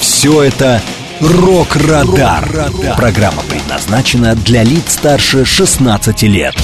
Все это «Рок-Радар». Программа предназначена для лиц старше 16 лет.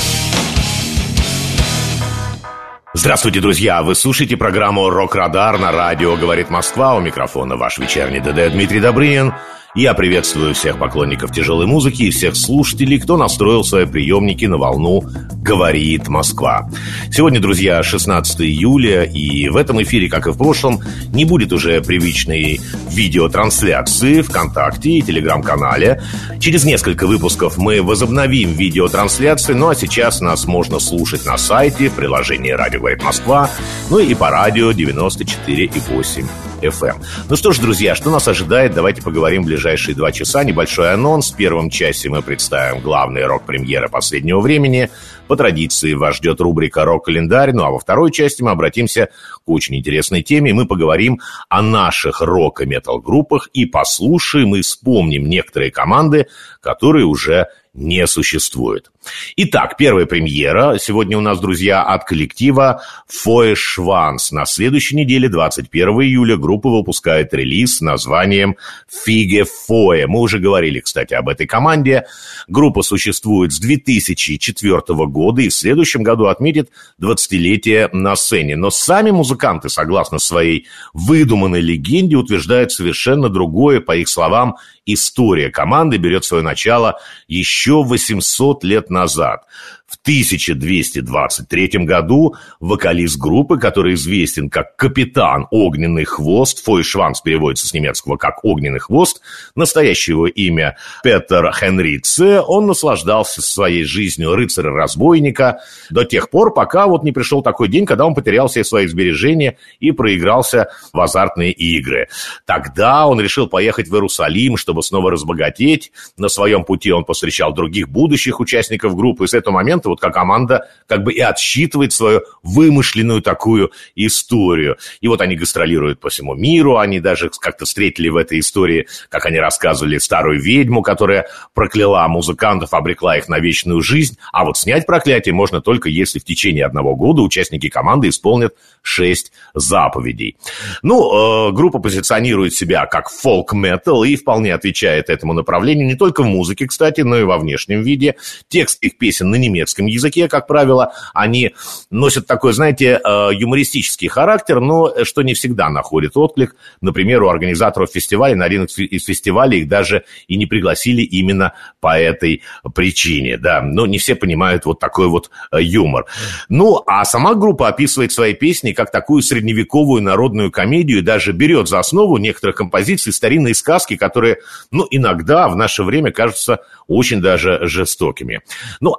Здравствуйте, друзья! Вы слушаете программу «Рок-Радар» на радио «Говорит Москва». У микрофона ваш вечерний ДД Дмитрий Добрынин – я приветствую всех поклонников тяжелой музыки и всех слушателей, кто настроил свои приемники на волну «Говорит Москва». Сегодня, друзья, 16 июля, и в этом эфире, как и в прошлом, не будет уже привычной видеотрансляции ВКонтакте и Телеграм-канале. Через несколько выпусков мы возобновим видеотрансляции, ну а сейчас нас можно слушать на сайте, в приложении «Радио говорит Москва», ну и по радио 94,8 FM. Ну что ж, друзья, что нас ожидает, давайте поговорим в ближайшие два часа. Небольшой анонс. В первом часе мы представим главные рок-премьеры последнего времени. По традиции вас ждет рубрика «Рок-календарь». Ну а во второй части мы обратимся к очень интересной теме. Мы поговорим о наших рок- и метал-группах и послушаем и вспомним некоторые команды, которые уже не существует. Итак, первая премьера. Сегодня у нас, друзья, от коллектива Фое Шванс. На следующей неделе, 21 июля, группа выпускает релиз с названием Фиге Фое. Мы уже говорили, кстати, об этой команде. Группа существует с 2004 года и в следующем году отметит 20-летие на сцене. Но сами музыканты, согласно своей выдуманной легенде, утверждают совершенно другое, по их словам, история команды берет свое начало еще 800 лет назад. В 1223 году вокалист группы, который известен как капитан Огненный Хвост, Фойшванс переводится с немецкого как Огненный Хвост, настоящее его имя Петер Хенрице, он наслаждался своей жизнью рыцаря-разбойника до тех пор, пока вот не пришел такой день, когда он потерял все свои сбережения и проигрался в азартные игры. Тогда он решил поехать в Иерусалим, чтобы снова разбогатеть. На своем пути он повстречал других будущих участников группы, и с этого момента момента вот как команда как бы и отсчитывает свою вымышленную такую историю. И вот они гастролируют по всему миру, они даже как-то встретили в этой истории, как они рассказывали, старую ведьму, которая прокляла музыкантов, обрекла их на вечную жизнь. А вот снять проклятие можно только если в течение одного года участники команды исполнят шесть заповедей. Ну, э, группа позиционирует себя как фолк-метал и вполне отвечает этому направлению не только в музыке, кстати, но и во внешнем виде. Текст их песен на немецком немецком языке, как правило, они носят такой, знаете, э, юмористический характер, но что не всегда находит отклик. Например, у организаторов фестиваля, на один из фестивалей их даже и не пригласили именно по этой причине, да. Но не все понимают вот такой вот э, юмор. Ну, а сама группа описывает свои песни как такую средневековую народную комедию и даже берет за основу некоторых композиций старинные сказки, которые, ну, иногда в наше время кажутся очень даже жестокими. Ну,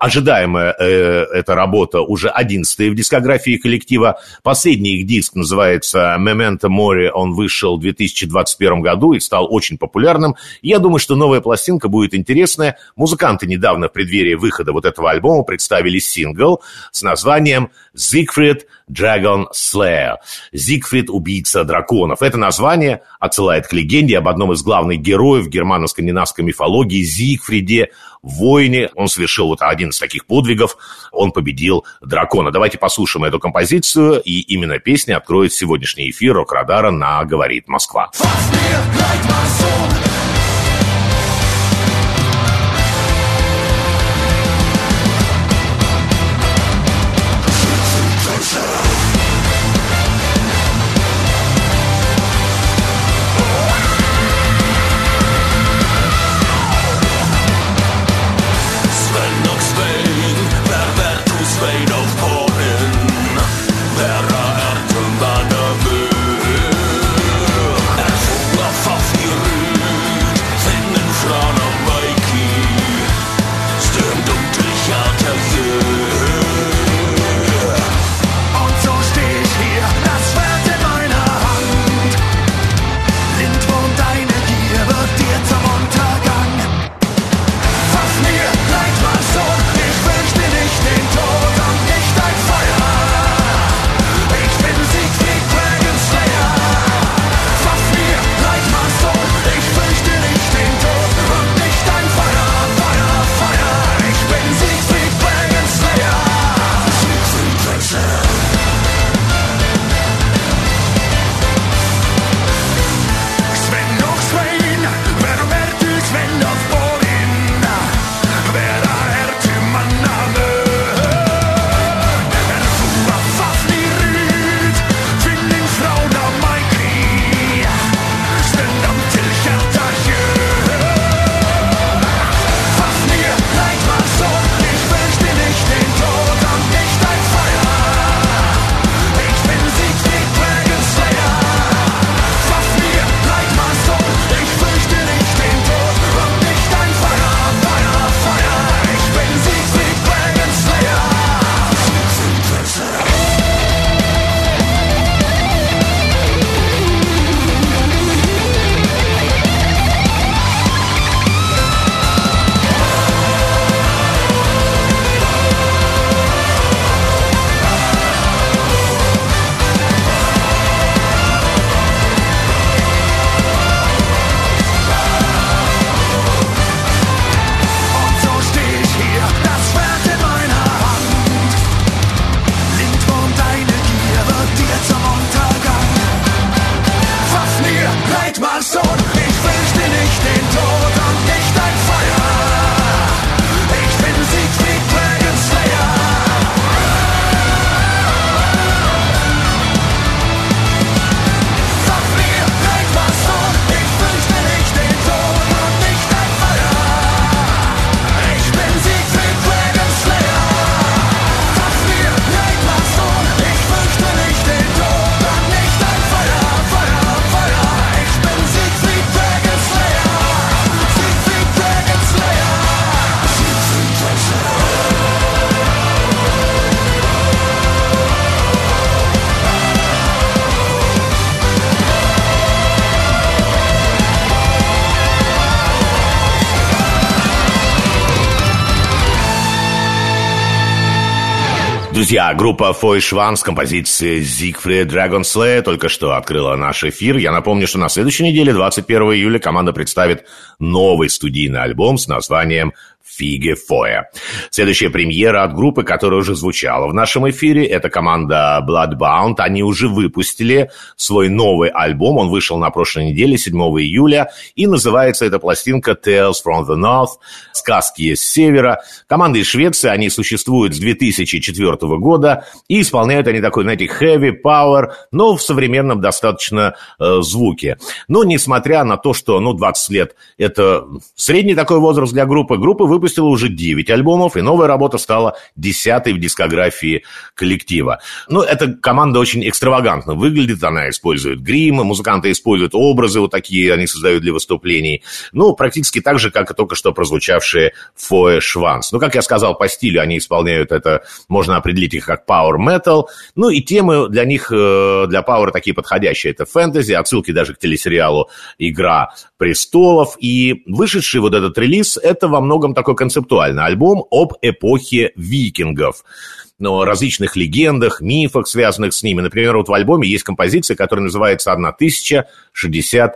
ожидаемая э, эта работа уже одиннадцатая в дискографии коллектива. Последний их диск называется «Memento Mori», он вышел в 2021 году и стал очень популярным. Я думаю, что новая пластинка будет интересная. Музыканты недавно в преддверии выхода вот этого альбома представили сингл с названием «Зигфрид Dragon Slayer». «Зигфрид – убийца драконов». Это название отсылает к легенде об одном из главных героев германо-скандинавской мифологии Зигфриде войне. Он совершил вот один из таких подвигов. Он победил дракона. Давайте послушаем эту композицию. И именно песня откроет сегодняшний эфир Рок-Радара на «Говорит Москва». Москва. Друзья, группа Фой Шван с композицией Зигфрид Dragon Slayer только что открыла наш эфир. Я напомню, что на следующей неделе, 21 июля, команда представит новый студийный альбом с названием Фиге Фоя. Следующая премьера от группы, которая уже звучала в нашем эфире, это команда Bloodbound. Они уже выпустили свой новый альбом. Он вышел на прошлой неделе, 7 июля. И называется эта пластинка Tales from the North. Сказки с севера. Команда из Швеции, они существуют с 2004 года. И исполняют они такой, знаете, heavy power, но в современном достаточно э, звуке. Но несмотря на то, что, ну, 20 лет – это средний такой возраст для группы, группа выпустила уже 9 альбомов, и новая работа стала десятой в дискографии коллектива. Ну, эта команда очень экстравагантно выглядит, она использует грим, музыканты используют образы вот такие, они создают для выступлений. Ну, практически так же, как и только что прозвучавшие Фоэ Шванс. Ну, как я сказал, по стилю они исполняют это, можно определить их как Power Metal. Ну, и темы для них, э, для Power такие подходящие. Это фэнтези, отсылки даже к телесериалу «Игра престолов». И вышедший вот этот релиз, это во многом такой концептуальный альбом об эпохе викингов но различных легендах, мифах, связанных с ними. Например, вот в альбоме есть композиция, которая называется «1066».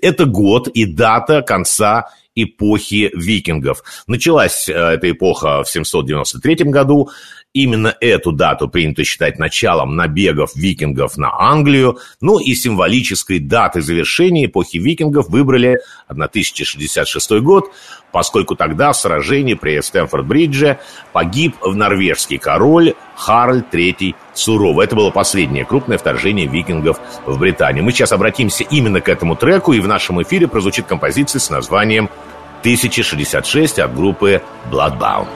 Это год и дата конца эпохи викингов. Началась э, эта эпоха в 793 году, Именно эту дату принято считать началом набегов викингов на Англию, ну и символической датой завершения эпохи викингов выбрали 1066 год, поскольку тогда в сражении при Стэнфорд-Бридже погиб в норвежский король Харль III Суровый. Это было последнее крупное вторжение викингов в Британию. Мы сейчас обратимся именно к этому треку, и в нашем эфире прозвучит композиция с названием «1066» от группы Bloodbound.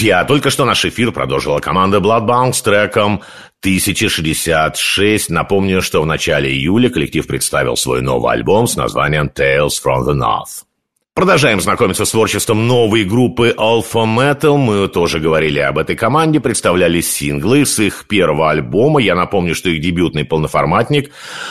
Друзья, только что наш эфир продолжила команда Bloodbound с треком 1066. Напомню, что в начале июля коллектив представил свой новый альбом с названием Tales from the North. Продолжаем знакомиться с творчеством новой группы Alpha Metal. Мы тоже говорили об этой команде, представляли синглы с их первого альбома. Я напомню, что их дебютный полноформатник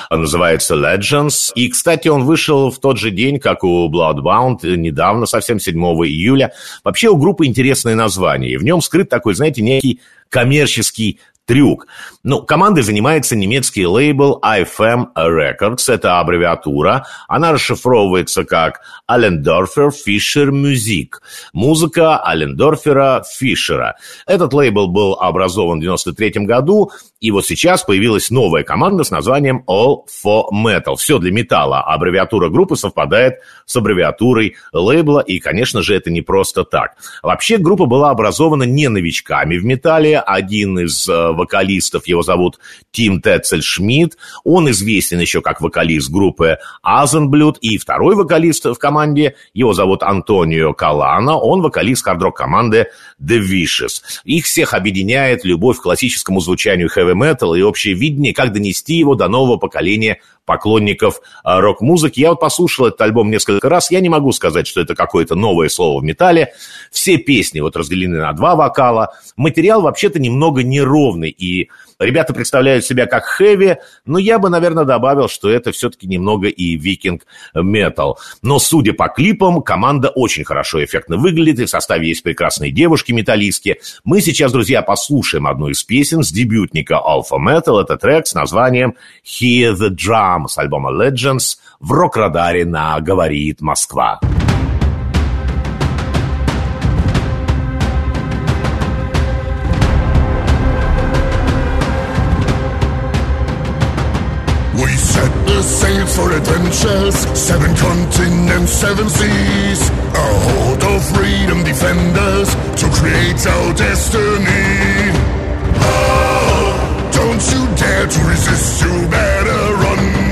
называется Legends. И, кстати, он вышел в тот же день, как у Bloodbound, недавно, совсем 7 июля. Вообще у группы интересное название. В нем скрыт такой, знаете, некий коммерческий трюк. Ну, командой занимается немецкий лейбл IFM Records, это аббревиатура. Она расшифровывается как Allendorfer Fischer Music. Музыка Allendorfера Фишера. Этот лейбл был образован в 93 году, и вот сейчас появилась новая команда с названием All for Metal. Все для металла. Аббревиатура группы совпадает с аббревиатурой лейбла, и, конечно же, это не просто так. Вообще, группа была образована не новичками в металле. Один из э, вокалистов, его зовут Тим Тецель Шмидт. Он известен еще как вокалист группы Азенблюд. И второй вокалист в команде, его зовут Антонио Калана. Он вокалист хард команды The Vicious. Их всех объединяет любовь к классическому звучанию metal и общее видение, как донести его до нового поколения поклонников а, рок-музыки. Я вот послушал этот альбом несколько раз, я не могу сказать, что это какое-то новое слово в металле. Все песни вот разделены на два вокала. Материал вообще-то немного неровный, и Ребята представляют себя как хэви, но я бы, наверное, добавил, что это все-таки немного и викинг метал. Но, судя по клипам, команда очень хорошо эффектно выглядит, и в составе есть прекрасные девушки-металлистки. Мы сейчас, друзья, послушаем одну из песен с дебютника Alpha Metal. Это трек с названием Hear the Drum с альбома Legends в рок-радаре на «Говорит Москва». sails for adventures, seven continents, seven seas. A horde of freedom defenders to create our destiny. Oh, don't you dare to resist, you better run.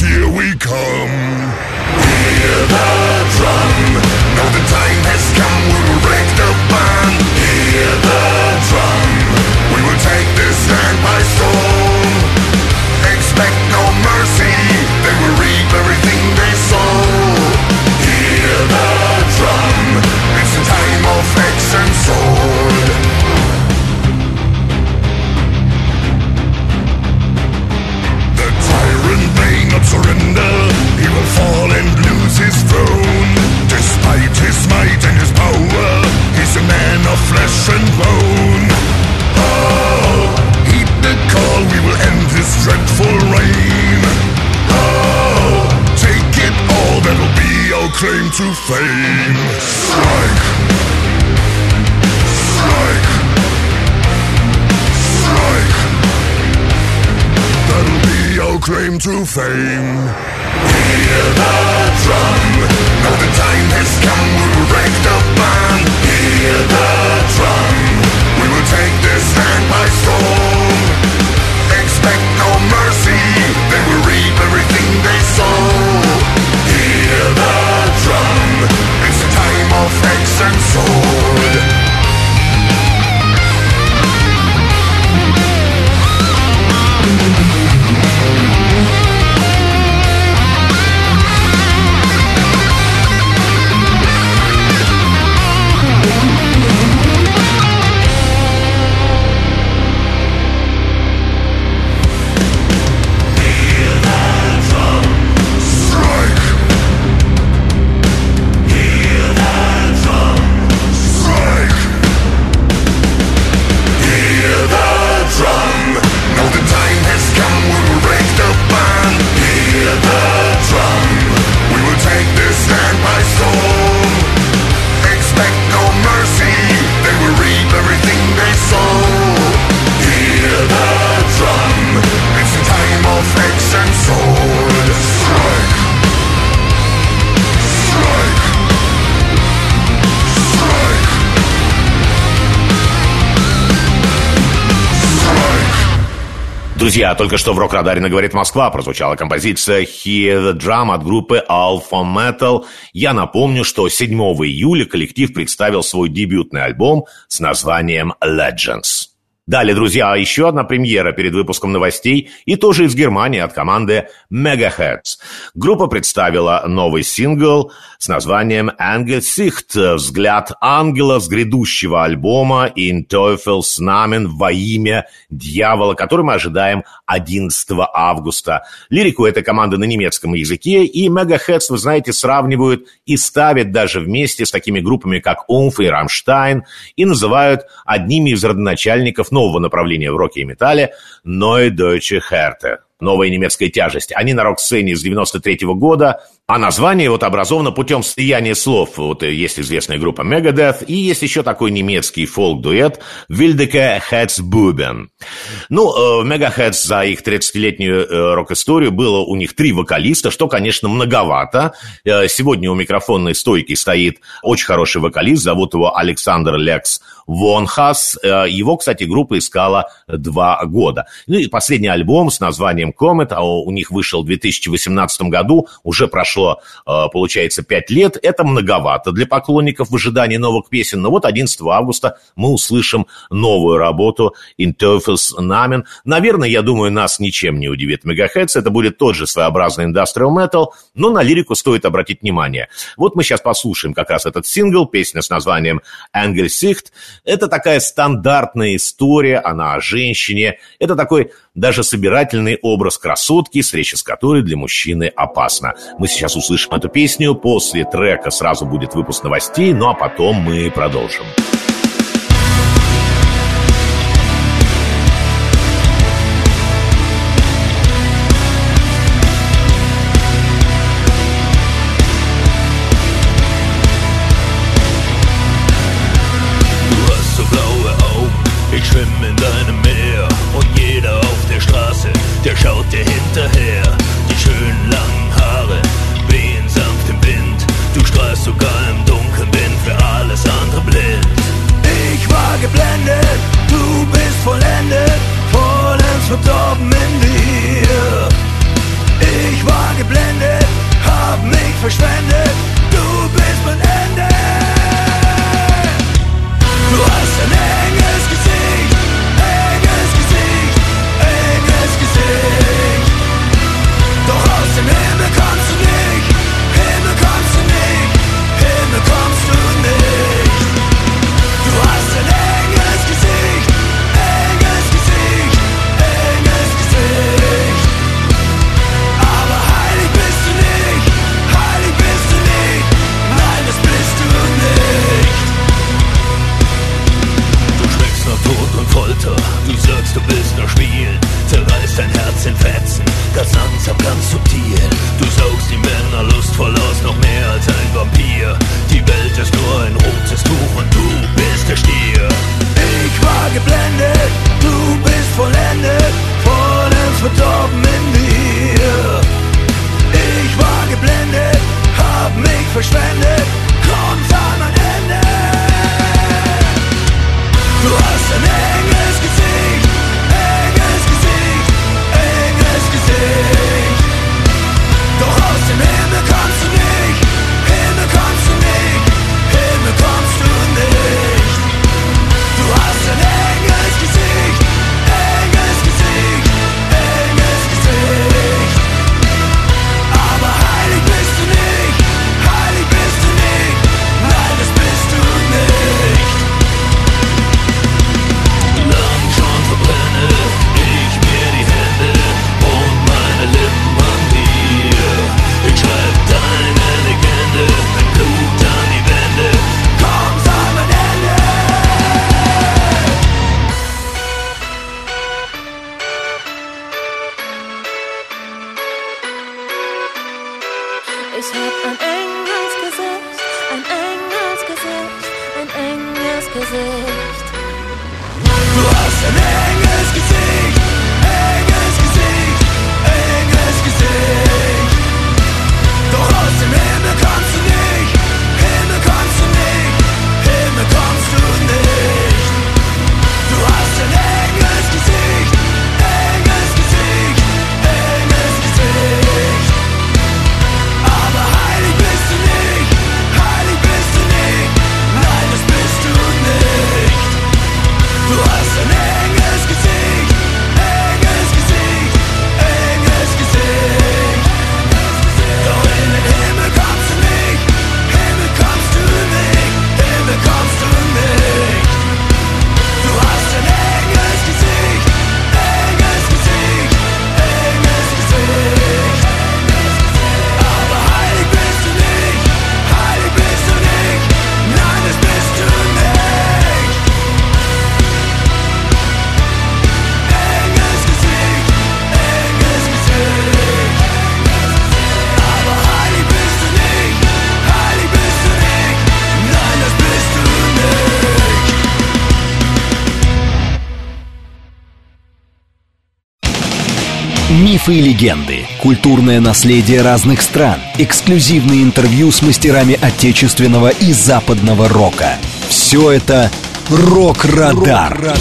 Here we come fame. Strike! Strike! Strike! That'll be your claim to fame. Друзья, только что в рок-радаре на «Говорит Москва» прозвучала композиция «Hear the Drum» от группы Alpha Metal. Я напомню, что 7 июля коллектив представил свой дебютный альбом с названием «Legends». Далее, друзья, еще одна премьера перед выпуском новостей и тоже из Германии от команды Megahertz. Группа представила новый сингл с названием Angesicht, взгляд ангела с грядущего альбома In Teufels Namen во имя дьявола, который мы ожидаем 11 августа. Лирику этой команды на немецком языке, и Megahertz, вы знаете, сравнивают и ставят даже вместе с такими группами, как Умф и Рамштайн, и называют одними из родоначальников нового направления в роке и металле Neue Deutsche Härte новая немецкая тяжесть. Они на рок-сцене с 93 -го года, а название вот образовано путем слияния слов. Вот есть известная группа Megadeth, и есть еще такой немецкий фолк-дуэт Wildeке Hetzbuben. Ну, э, Megaheads за их 30-летнюю э, рок-историю было у них три вокалиста, что, конечно, многовато. Э, сегодня у микрофонной стойки стоит очень хороший вокалист, зовут его Александр Лекс Вонхас. Его, кстати, группа искала два года. Ну и последний альбом с названием названием Comet, а у них вышел в 2018 году, уже прошло, э, получается, 5 лет. Это многовато для поклонников в ожидании новых песен. Но вот 11 августа мы услышим новую работу Interface Namen. Наверное, я думаю, нас ничем не удивит Мегахэдс. Это будет тот же своеобразный industrial metal, но на лирику стоит обратить внимание. Вот мы сейчас послушаем как раз этот сингл, песня с названием Sicht. Это такая стандартная история, она о женщине. Это такой даже собирательный образ красотки, встреча с которой для мужчины опасна. Мы сейчас услышим эту песню, после трека сразу будет выпуск новостей, ну а потом мы продолжим. Мифы и легенды, культурное наследие разных стран, эксклюзивные интервью с мастерами отечественного и западного рока. Все это «Рок-Радар».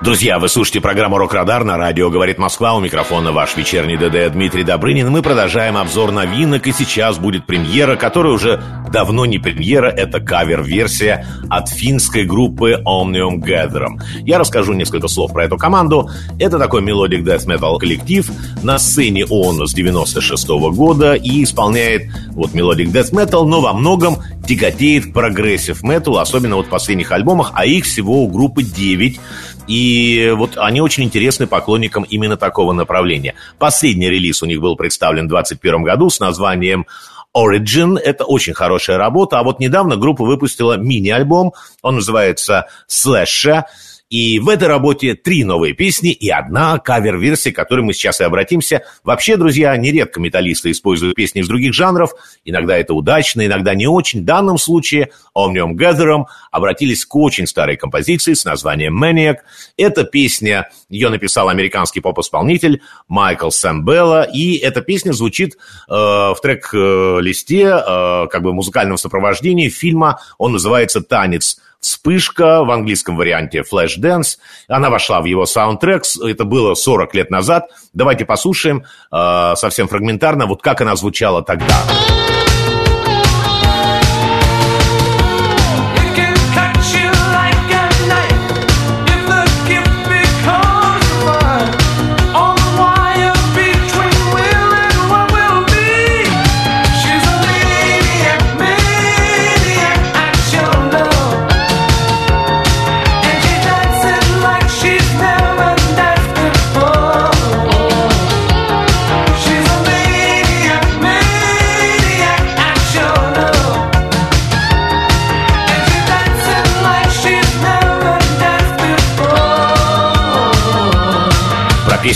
Друзья, вы слушаете программу «Рок-Радар» на радио «Говорит Москва». У микрофона ваш вечерний ДД Дмитрий Добрынин. Мы продолжаем обзор новинок, и сейчас будет премьера, которая уже давно не премьера. Это кавер-версия от финской группы Omnium Gatherum. Я расскажу несколько слов про эту команду. Это такой melodic death metal коллектив. На сцене он с 96 -го года и исполняет вот melodic death metal, но во многом тяготеет к progressive металу, особенно вот в последних альбомах, а их всего у группы 9. И вот они очень интересны поклонникам именно такого направления. Последний релиз у них был представлен в 2021 году с названием Origin. Это очень хорошая работа. А вот недавно группа выпустила мини-альбом. Он называется Slasher. И в этой работе три новые песни и одна кавер-версия, к которой мы сейчас и обратимся. Вообще, друзья, нередко металлисты используют песни из других жанров. Иногда это удачно, иногда не очень. В данном случае Omnium Gatherum обратились к очень старой композиции с названием Maniac. Эта песня, ее написал американский поп-исполнитель Майкл Сэмбелла. И эта песня звучит э, в трек-листе, э, как бы в музыкальном сопровождении фильма. Он называется «Танец Вспышка в английском варианте Flash Dance. Она вошла в его саундтрек. Это было 40 лет назад. Давайте послушаем э, совсем фрагментарно, вот как она звучала тогда.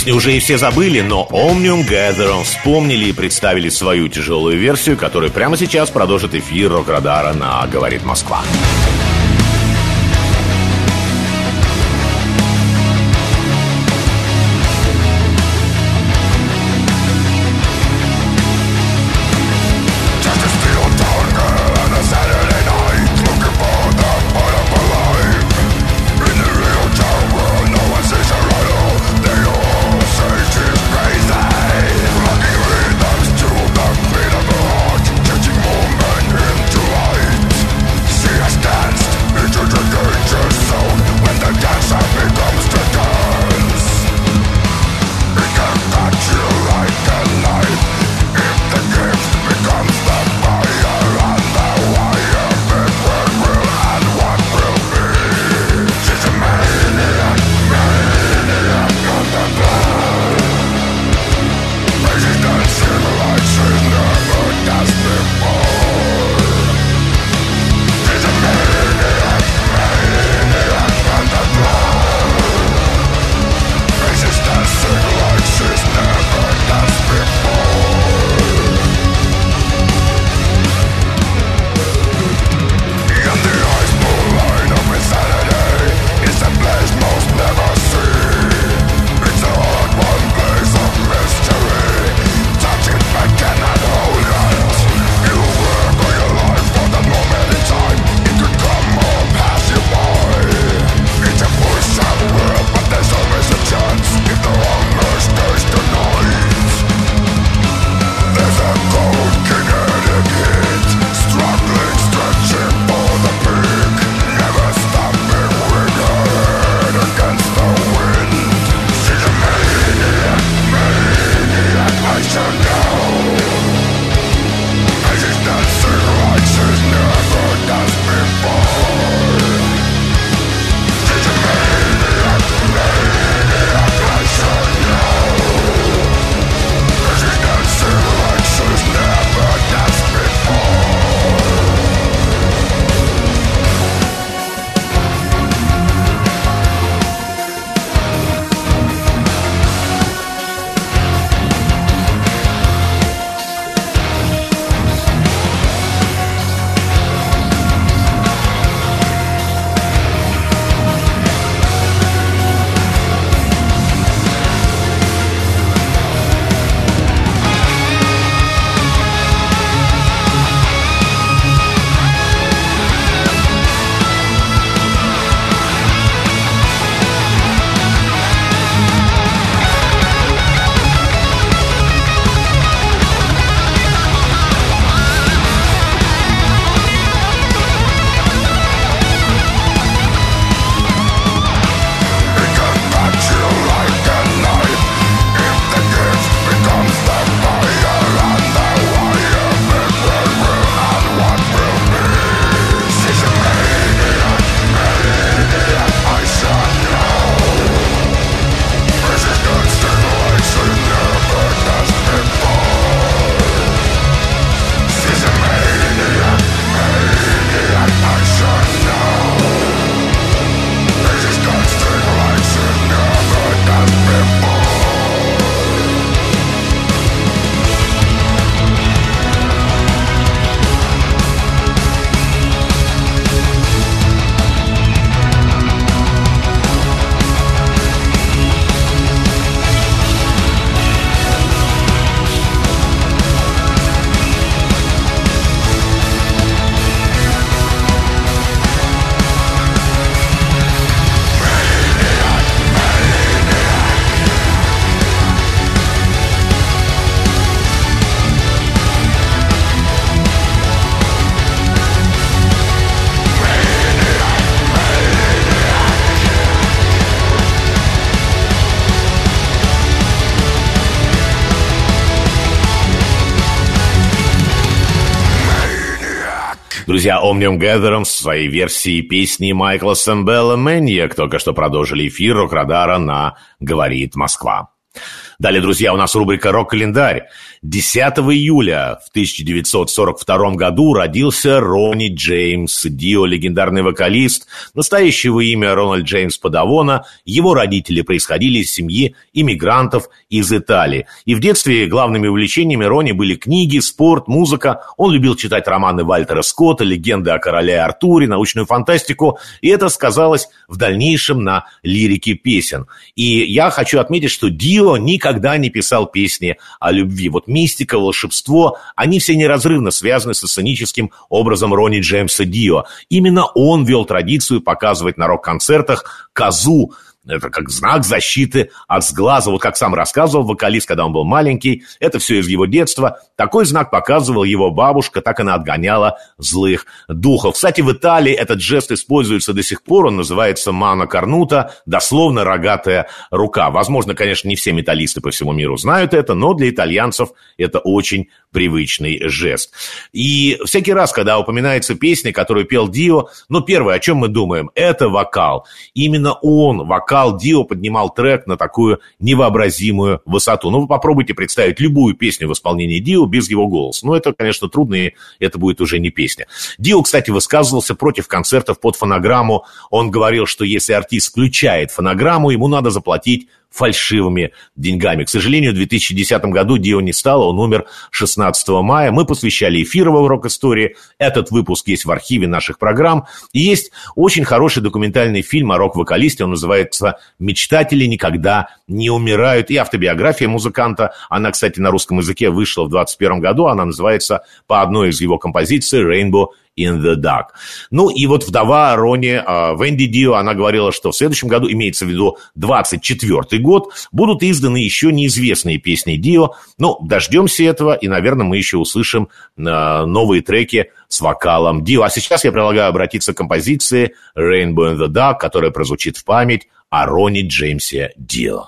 Песни уже и все забыли, но Omnium Gatherum вспомнили и представили свою тяжелую версию, которую прямо сейчас продолжит эфир Рок-Радара на «Говорит Москва». She друзья, Omnium Gatherum в своей версии песни Майкла Сэмбелла «Мэниак» только что продолжили эфир рок-радара на «Говорит Москва». Далее, друзья, у нас рубрика «Рок-календарь». 10 июля в 1942 году родился Ронни Джеймс Дио, легендарный вокалист. Настоящего имя Рональд Джеймс Падавона. Его родители происходили из семьи иммигрантов из Италии. И в детстве главными увлечениями Ронни были книги, спорт, музыка. Он любил читать романы Вальтера Скотта, легенды о короле Артуре, научную фантастику. И это сказалось в дальнейшем на лирике песен. И я хочу отметить, что Дио никогда не писал песни о любви. Вот мистика, волшебство, они все неразрывно связаны со сценическим образом Ронни Джеймса Дио. Именно он вел традицию показывать на рок-концертах козу, это как знак защиты от сглаза. Вот как сам рассказывал вокалист, когда он был маленький. Это все из его детства. Такой знак показывал его бабушка, так она отгоняла злых духов. Кстати, в Италии этот жест используется до сих пор. Он называется мана карнута, дословно рогатая рука. Возможно, конечно, не все металлисты по всему миру знают это, но для итальянцев это очень привычный жест. И всякий раз, когда упоминается песня, которую пел Дио, ну, первое, о чем мы думаем, это вокал. Именно он, вокал Дио, поднимал трек на такую невообразимую высоту. Ну, вы попробуйте представить любую песню в исполнении Дио без его голоса. Ну, это, конечно, трудно, и это будет уже не песня. Дио, кстати, высказывался против концертов под фонограмму. Он говорил, что если артист включает фонограмму, ему надо заплатить фальшивыми деньгами. К сожалению, в 2010 году Дио не стало, он умер 16 мая. Мы посвящали эфир в рок-истории. Этот выпуск есть в архиве наших программ. И есть очень хороший документальный фильм о рок-вокалисте, он называется «Мечтатели никогда не умирают». И автобиография музыканта, она, кстати, на русском языке вышла в 2021 году, она называется по одной из его композиций «Rainbow in the Dark. Ну и вот вдова Рони э, Венди Дио, она говорила, что в следующем году, имеется в виду 24 год, будут изданы еще неизвестные песни Дио. Ну, дождемся этого, и, наверное, мы еще услышим э, новые треки с вокалом Дио. А сейчас я предлагаю обратиться к композиции Rainbow in the Dark, которая прозвучит в память о Рони Джеймсе Дио.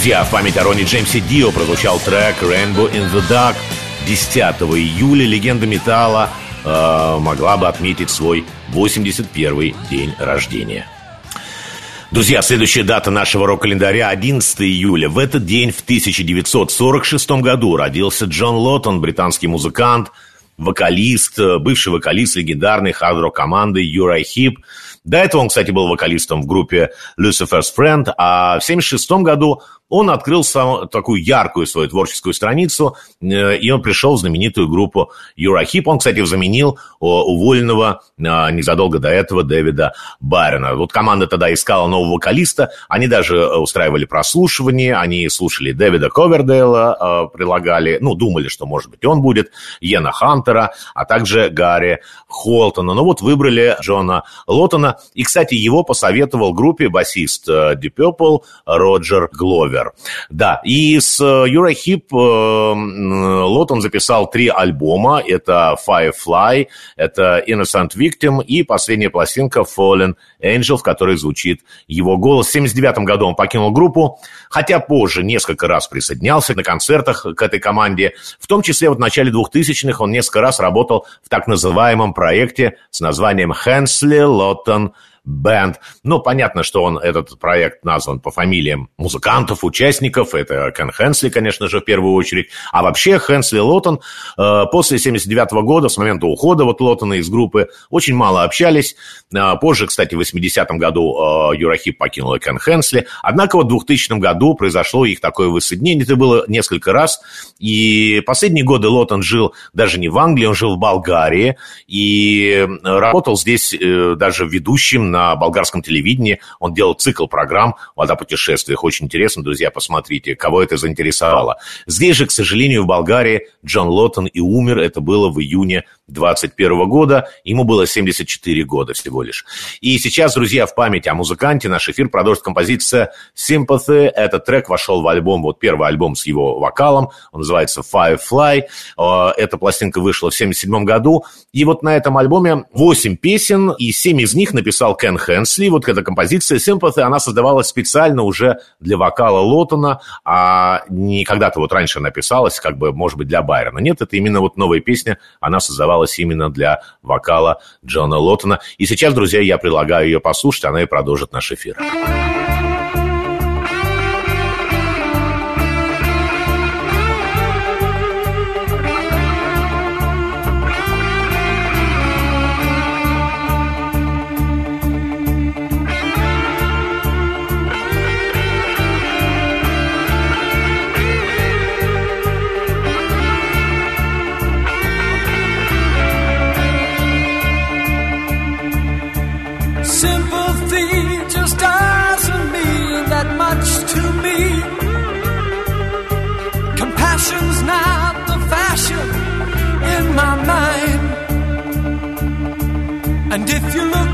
Друзья, в память о Ронни Джеймсе Дио прозвучал трек «Rainbow in the Dark». 10 июля легенда металла э, могла бы отметить свой 81 день рождения. Друзья, следующая дата нашего рок-календаря 11 июля. В этот день, в 1946 году, родился Джон Лоутон, британский музыкант, вокалист, э, бывший вокалист легендарной хард-рок команды Uriah Heep. До этого он, кстати, был вокалистом в группе Lucifer's Friend, а в 1976 году он открыл сам, такую яркую свою творческую страницу, э, и он пришел в знаменитую группу Юрахип. Он, кстати, заменил уволенного э, незадолго до этого Дэвида Байрона. Вот команда тогда искала нового вокалиста, они даже устраивали прослушивание, они слушали Дэвида Ковердейла, э, прилагали, ну, думали, что, может быть, он будет, Йена Хантера, а также Гарри Холтона. Ну, вот выбрали Джона Лотона, и, кстати, его посоветовал группе басист Deep Purple Роджер Гловер. Ривер. Да, и с Юрой Хип Лот он записал три альбома. Это Firefly, это Innocent Victim и последняя пластинка Fallen Angel, в которой звучит его голос. В 79 году он покинул группу, хотя позже несколько раз присоединялся на концертах к этой команде. В том числе вот в начале 2000-х он несколько раз работал в так называемом проекте с названием Hensley Lawton Band. Ну, понятно, что он, этот проект назван по фамилиям музыкантов, участников. Это Кен Хенсли, конечно же, в первую очередь. А вообще Хенсли Лотон э, после 79 -го года, с момента ухода вот Лотона из группы, очень мало общались. Э, позже, кстати, в 80-м году э, Юрахип покинула Кен Хенсли. Однако вот в 2000 году произошло их такое воссоединение. Это было несколько раз. И последние годы Лотон жил даже не в Англии, он жил в Болгарии. И работал здесь э, даже ведущим на болгарском телевидении. Он делал цикл программ «Вода путешествиях». Очень интересно, друзья, посмотрите, кого это заинтересовало. Здесь же, к сожалению, в Болгарии Джон Лоттон и умер. Это было в июне 21 года. Ему было 74 года всего лишь. И сейчас, друзья, в память о музыканте наш эфир продолжит композиция Sympathy. Этот трек вошел в альбом, вот первый альбом с его вокалом. Он называется Firefly. Э, эта пластинка вышла в 77 году. И вот на этом альбоме 8 песен, и 7 из них написал Кен Хенсли. Вот эта композиция Sympathy, она создавалась специально уже для вокала Лотона, а не когда-то вот раньше написалась, как бы, может быть, для Байрона. Нет, это именно вот новая песня, она создавалась именно для вокала Джона Лотона. И сейчас, друзья, я предлагаю ее послушать, она и продолжит наш эфир. And if you look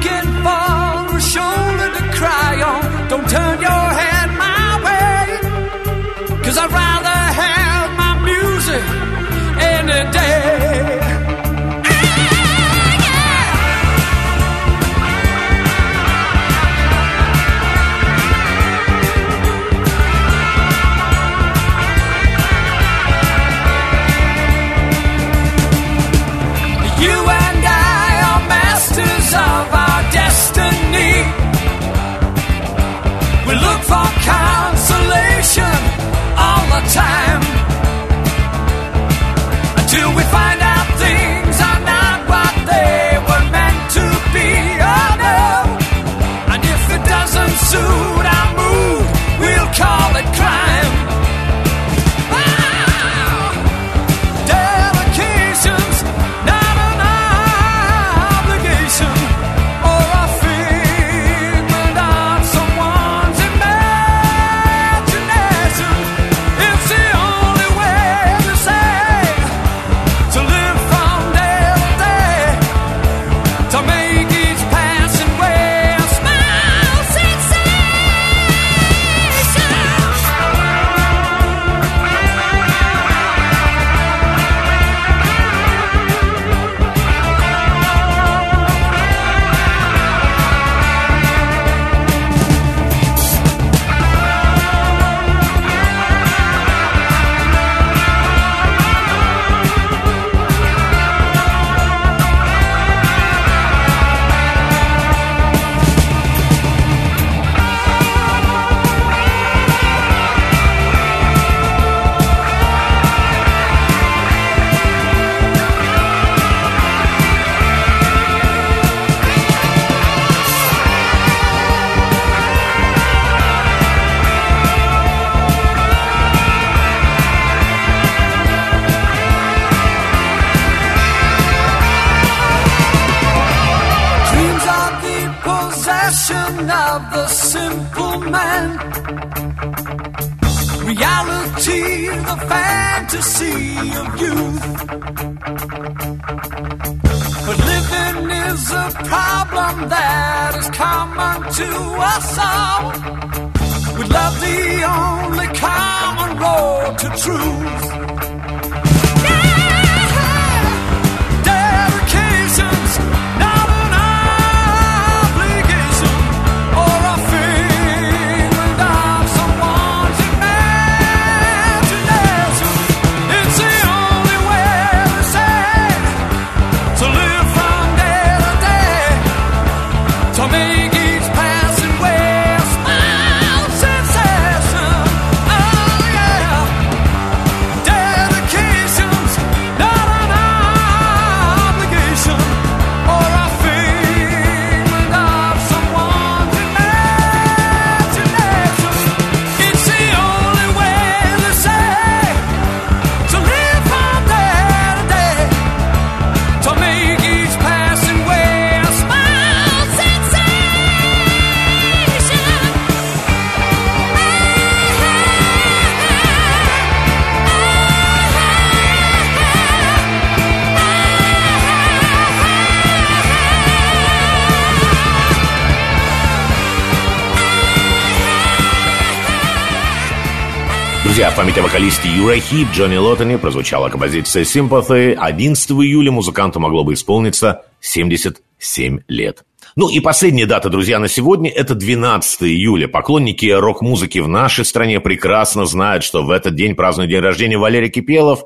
all. With love the only common road to truth. Друзья, в память о вокалисте Юра Хип Джонни Лоттоне прозвучала композиция Sympathy. 11 июля музыканту могло бы исполниться 77 лет. Ну и последняя дата, друзья, на сегодня – это 12 июля. Поклонники рок-музыки в нашей стране прекрасно знают, что в этот день празднует день рождения Валерий Кипелов.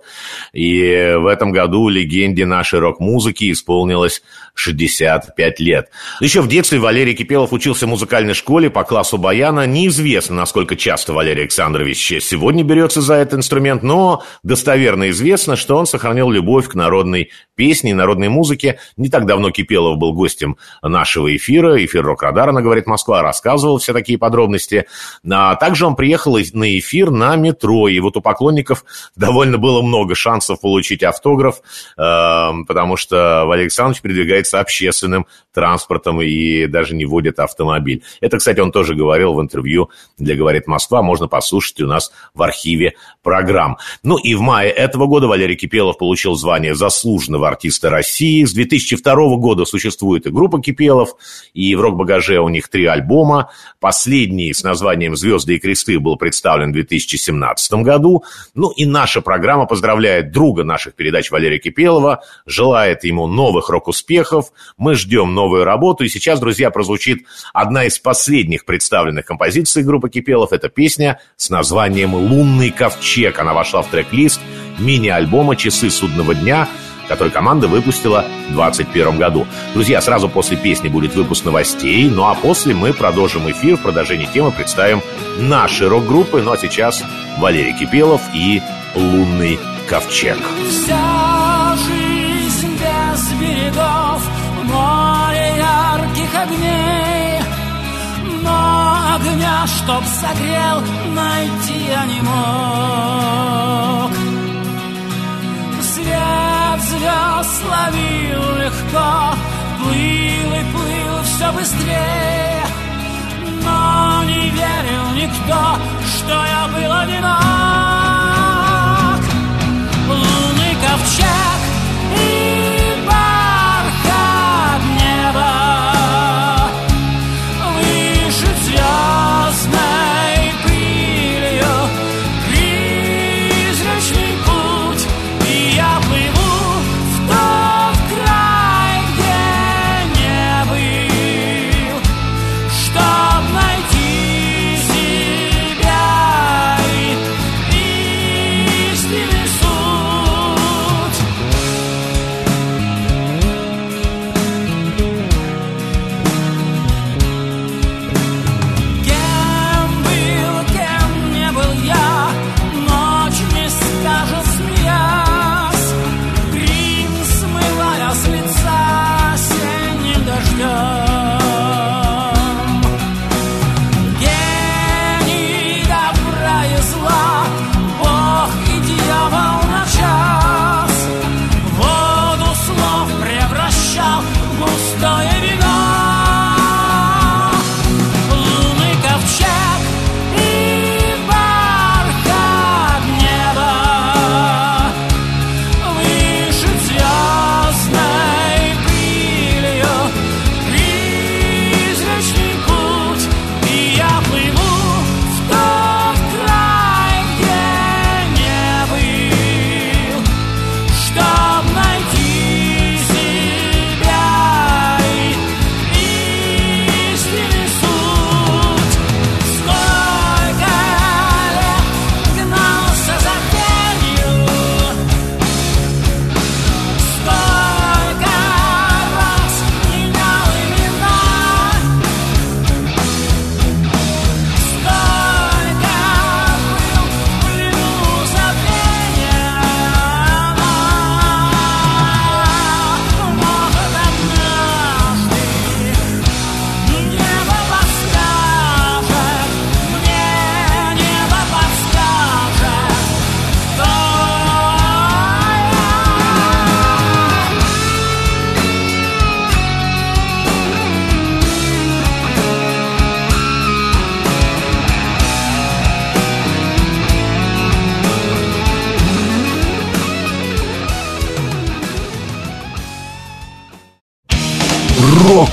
И в этом году легенде нашей рок-музыки исполнилось 65 лет. Еще в детстве Валерий Кипелов учился в музыкальной школе по классу баяна. Неизвестно, насколько часто Валерий Александрович сегодня берется за этот инструмент, но достоверно известно, что он сохранил любовь к народной песне и народной музыке. Не так давно Кипелов был гостем нашего эфира, эфир Рок-Радара, «Говорит Москва», рассказывал все такие подробности. А также он приехал на эфир на метро, и вот у поклонников довольно было много шансов получить автограф, э, потому что Валерий Александрович передвигается общественным транспортом и даже не водит автомобиль. Это, кстати, он тоже говорил в интервью для «Говорит Москва», можно послушать у нас в архиве программ. Ну и в мае этого года Валерий Кипелов получил звание заслуженного артиста России. С 2002 года существует и группа Кипелов, и в рок-багаже у них три альбома. Последний с названием «Звезды и кресты» был представлен в 2017 году. Ну и наша программа поздравляет друга наших передач Валерия Кипелова, желает ему новых рок-успехов. Мы ждем новую работу. И сейчас, друзья, прозвучит одна из последних представленных композиций группы Кипелов. Это песня с названием «Лунный ковчег». Она вошла в трек-лист мини-альбома «Часы судного дня», который команда выпустила в 2021 году. Друзья, сразу после песни будет выпуск новостей, ну а после мы продолжим эфир. В продолжении темы представим наши рок-группы. Ну а сейчас Валерий Кипелов и «Лунный ковчег». Вся жизнь без берегов, море ярких огней. Но огня, чтоб согрел, найти я не мог. Быстрее. Но не верил никто, что я был одинок.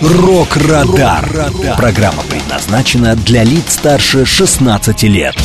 «Рок-Радар». Программа предназначена для лиц старше 16 лет.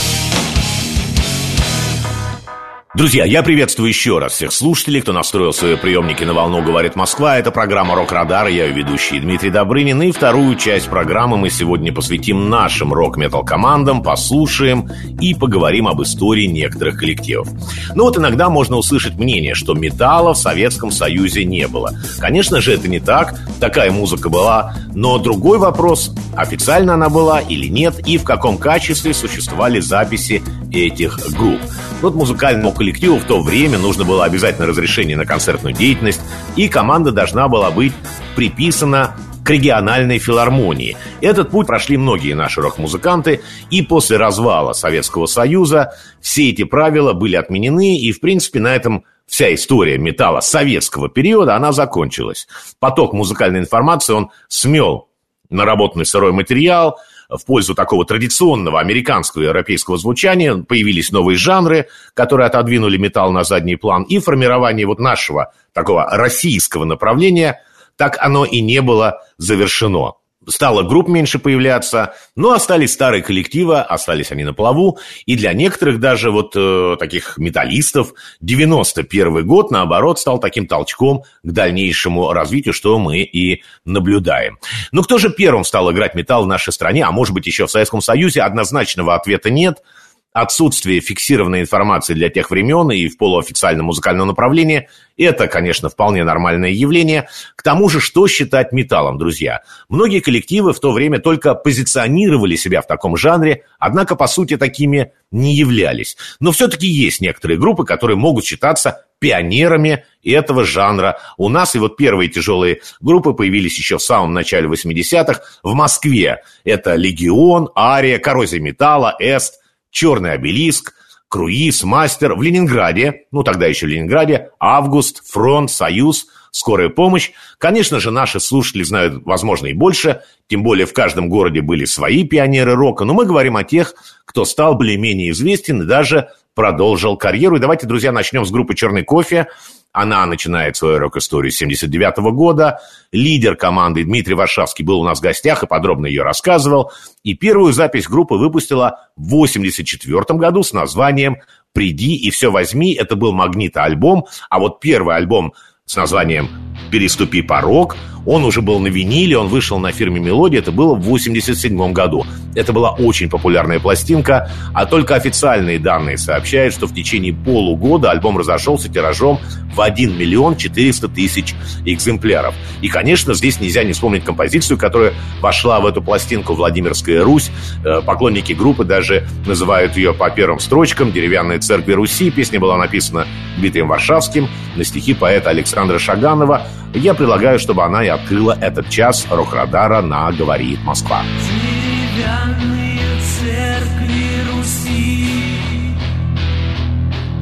Друзья, я приветствую еще раз всех слушателей, кто настроил свои приемники на волну «Говорит Москва». Это программа «Рок-Радар», я ее ведущий Дмитрий Добрынин. И вторую часть программы мы сегодня посвятим нашим рок-метал командам, послушаем и поговорим об истории некоторых коллективов. Ну вот иногда можно услышать мнение, что металла в Советском Союзе не было. Конечно же, это не так, такая музыка была, но другой вопрос, официально она была или нет, и в каком качестве существовали записи этих групп. Вот музыкальному коллективу в то время нужно было обязательно разрешение на концертную деятельность, и команда должна была быть приписана к региональной филармонии. Этот путь прошли многие наши рок-музыканты, и после развала Советского Союза все эти правила были отменены, и, в принципе, на этом вся история металла советского периода, она закончилась. Поток музыкальной информации, он смел наработанный сырой материал – в пользу такого традиционного американского и европейского звучания появились новые жанры, которые отодвинули металл на задний план, и формирование вот нашего такого российского направления, так оно и не было завершено стало групп меньше появляться, но остались старые коллективы, остались они на плаву, и для некоторых даже вот э, таких металлистов 91 год, наоборот, стал таким толчком к дальнейшему развитию, что мы и наблюдаем. Но кто же первым стал играть металл в нашей стране, а может быть еще в Советском Союзе, однозначного ответа нет – отсутствие фиксированной информации для тех времен и в полуофициальном музыкальном направлении – это, конечно, вполне нормальное явление. К тому же, что считать металлом, друзья? Многие коллективы в то время только позиционировали себя в таком жанре, однако, по сути, такими не являлись. Но все-таки есть некоторые группы, которые могут считаться пионерами этого жанра. У нас и вот первые тяжелые группы появились еще в самом начале 80-х в Москве. Это «Легион», «Ария», «Коррозия металла», «Эст», Черный обелиск, Круиз, Мастер в Ленинграде, ну тогда еще Ленинграде, Август, Фронт, Союз, Скорая помощь. Конечно же, наши слушатели знают, возможно, и больше, тем более в каждом городе были свои пионеры рока, но мы говорим о тех, кто стал более-менее известен и даже продолжил карьеру. И давайте, друзья, начнем с группы «Черный кофе». Она начинает свою рок-историю с 79 года. Лидер команды Дмитрий Варшавский был у нас в гостях и подробно ее рассказывал. И первую запись группы выпустила в 84 году с названием «Приди и все возьми». Это был магнита-альбом, а вот первый альбом с названием «Переступи порог». Он уже был на виниле, он вышел на фирме «Мелодия», это было в 87 году. Это была очень популярная пластинка, а только официальные данные сообщают, что в течение полугода альбом разошелся тиражом в 1 миллион 400 тысяч экземпляров. И, конечно, здесь нельзя не вспомнить композицию, которая вошла в эту пластинку «Владимирская Русь». Э, поклонники группы даже называют ее по первым строчкам «Деревянные церкви Руси». Песня была написана Дмитрием Варшавским на стихи поэта Александра Шаганова. Я предлагаю, чтобы она и открыла этот час рок-радара на «Говорит Москва». Деревянные церкви Руси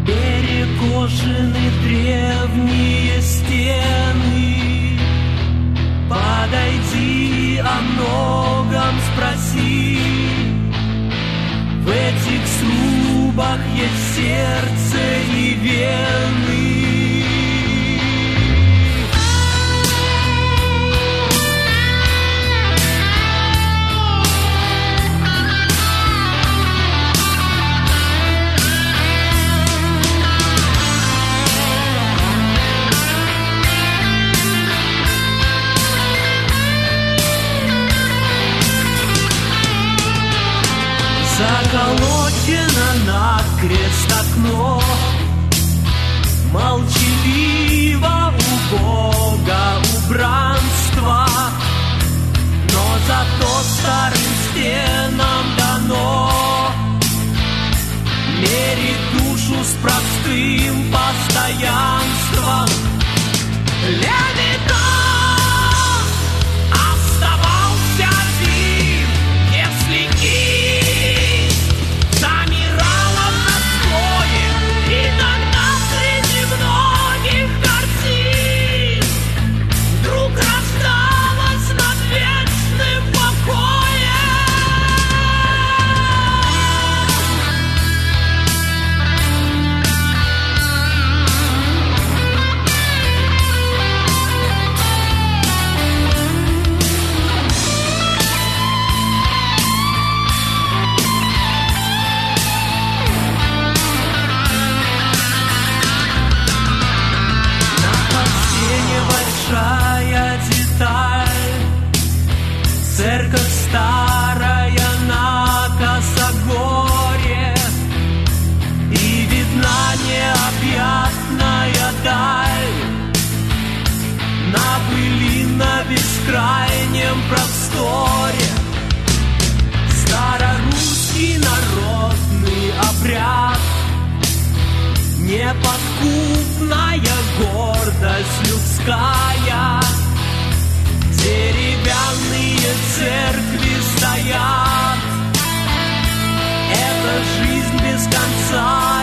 Перекошены древние стены. Подойди о многом спроси. В этих срубах есть сердце и вены Заколочено на крест окно. Молчаливо у Бога убранство Но зато старым стенам дано. Мерить душу с простым постоянством. Левитан, Неподкупная гордость людская. Деревянные церкви стоят. Это жизнь без конца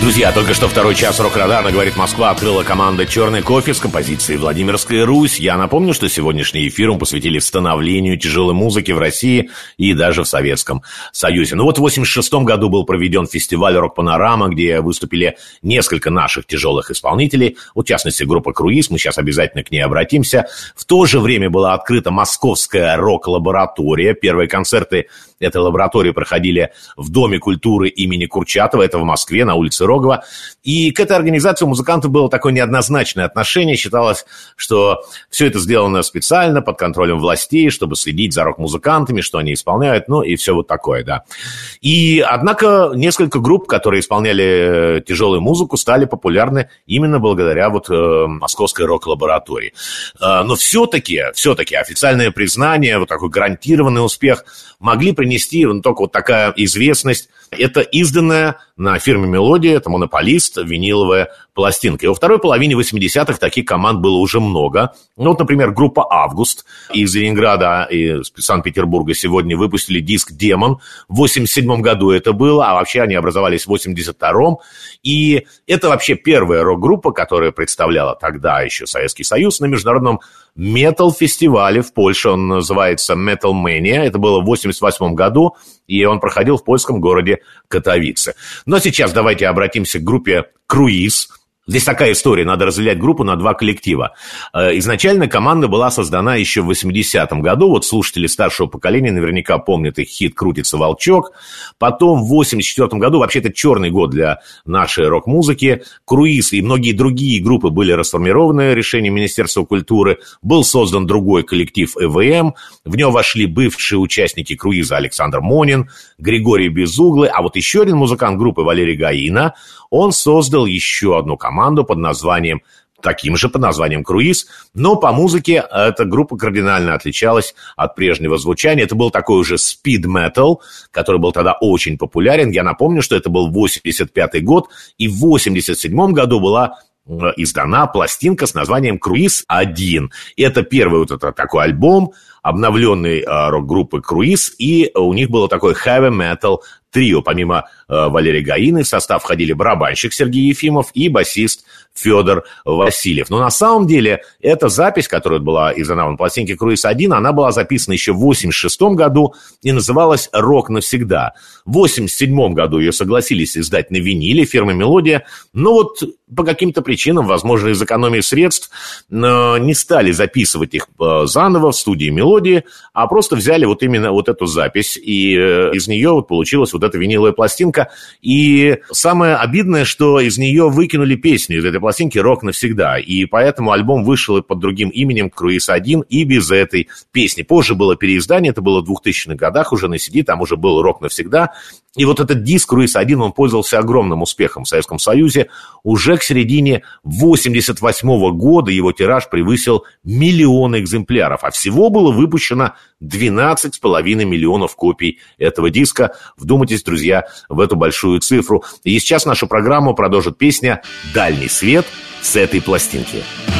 Друзья, только что второй час рок-радара, говорит Москва, открыла команда «Черный кофе» с композицией «Владимирская Русь». Я напомню, что сегодняшний эфир мы посвятили становлению тяжелой музыки в России и даже в Советском Союзе. Ну вот в 86 году был проведен фестиваль «Рок-панорама», где выступили несколько наших тяжелых исполнителей, в частности, группа «Круиз», мы сейчас обязательно к ней обратимся. В то же время была открыта московская рок-лаборатория. Первые концерты этой лаборатории проходили в Доме культуры имени Курчатова, это в Москве, на улице Рогова. И к этой организации у музыкантов было такое неоднозначное отношение. Считалось, что все это сделано специально, под контролем властей, чтобы следить за рок-музыкантами, что они исполняют, ну и все вот такое, да. И, однако, несколько групп, которые исполняли э, тяжелую музыку, стали популярны именно благодаря вот э, московской рок-лаборатории. Э, но все-таки, все-таки официальное признание, вот такой гарантированный успех могли принести ну, только вот такая известность. Это изданная на фирме «Мелодия», это монополист, виниловая пластинка. И во второй половине 80-х таких команд было уже много. Ну, вот, например, группа «Август» из Ленинграда и Санкт-Петербурга сегодня выпустили диск «Демон». В 87 году это было, а вообще они образовались в 82-м. И это вообще первая рок-группа, которая представляла тогда еще Советский Союз на международном метал-фестивале в Польше. Он называется Metal Mania. Это было в 88 году, и он проходил в польском городе Катовице. Но сейчас давайте обратимся к группе «Круиз», Здесь такая история, надо разделять группу на два коллектива. Э, изначально команда была создана еще в 80-м году. Вот слушатели старшего поколения наверняка помнят их хит «Крутится волчок». Потом в 84-м году, вообще это черный год для нашей рок-музыки, «Круиз» и многие другие группы были расформированы решением Министерства культуры. Был создан другой коллектив ЭВМ. В него вошли бывшие участники «Круиза» Александр Монин, Григорий Безуглый, а вот еще один музыкант группы Валерий Гаина. Он создал еще одну команду команду под названием таким же под названием «Круиз», но по музыке эта группа кардинально отличалась от прежнего звучания. Это был такой уже спид-метал, который был тогда очень популярен. Я напомню, что это был 85 год, и в 87 году была э, издана пластинка с названием «Круиз-1». И это первый вот этот такой альбом, обновленный э, рок-группы «Круиз», и у них было такое heavy metal трио. Помимо э, Валерия Гаины в состав входили барабанщик Сергей Ефимов и басист Федор Васильев. Но на самом деле эта запись, которая была издана на пластинке «Круиз-1», она была записана еще в 86 году и называлась «Рок навсегда». В 87 году ее согласились издать на виниле фирмы «Мелодия», но вот по каким-то причинам, возможно, из экономии средств, э, не стали записывать их э, заново в студии «Мелодии», а просто взяли вот именно вот эту запись, и э, из нее вот получилась вот эта виниловая пластинка. И самое обидное, что из нее выкинули песню из этой пластинки «Рок навсегда», и поэтому альбом вышел и под другим именем «Круиз-1» и без этой песни. Позже было переиздание, это было в 2000-х годах уже на CD, там уже был «Рок навсегда», и вот этот диск «Круиз-1», он пользовался огромным успехом в Советском Союзе. Уже к середине 88 года его тираж превысил миллион экземпляров, а всего было выпущено 12,5 миллионов копий этого диска. Вдумайтесь, друзья, в эту большую цифру. И сейчас нашу программу продолжит песня «Дальний свет» с этой пластинки. Я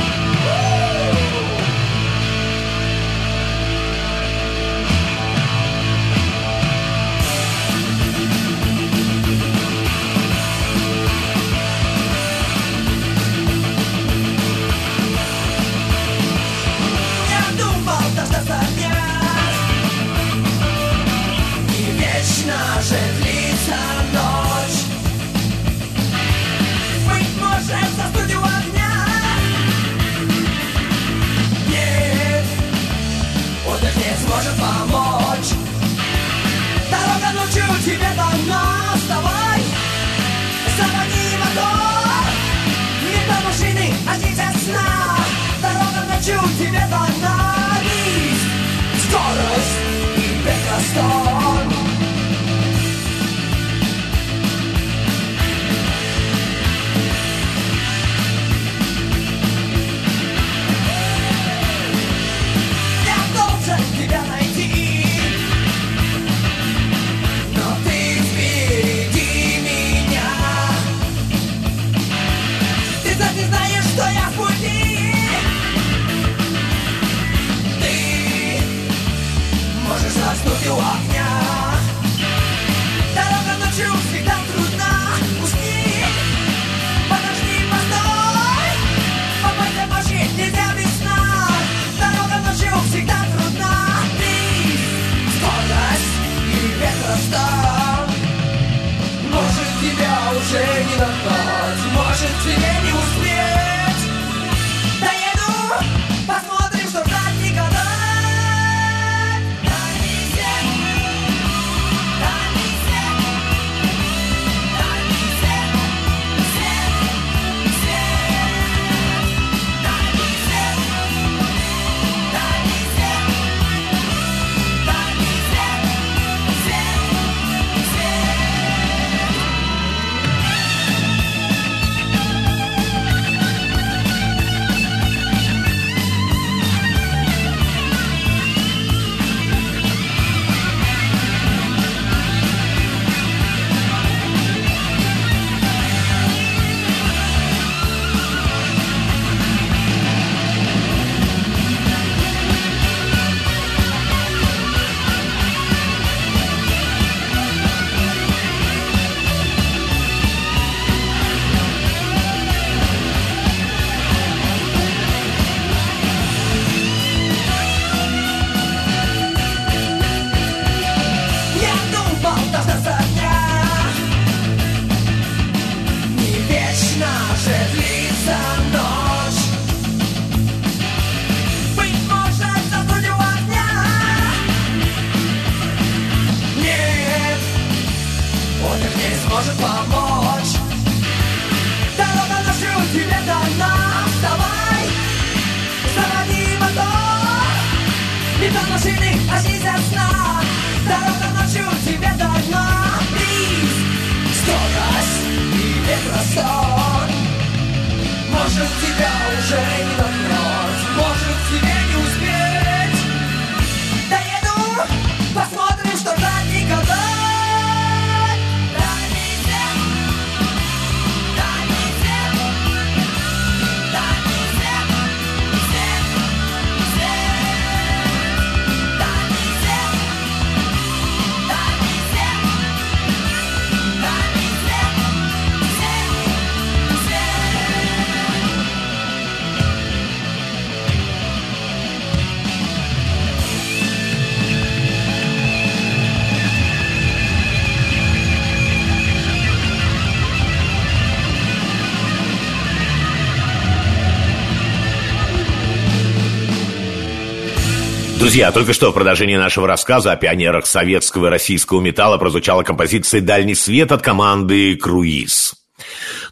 Друзья, только что в продолжении нашего рассказа о пионерах советского и российского металла прозвучала композиция «Дальний свет» от команды «Круиз».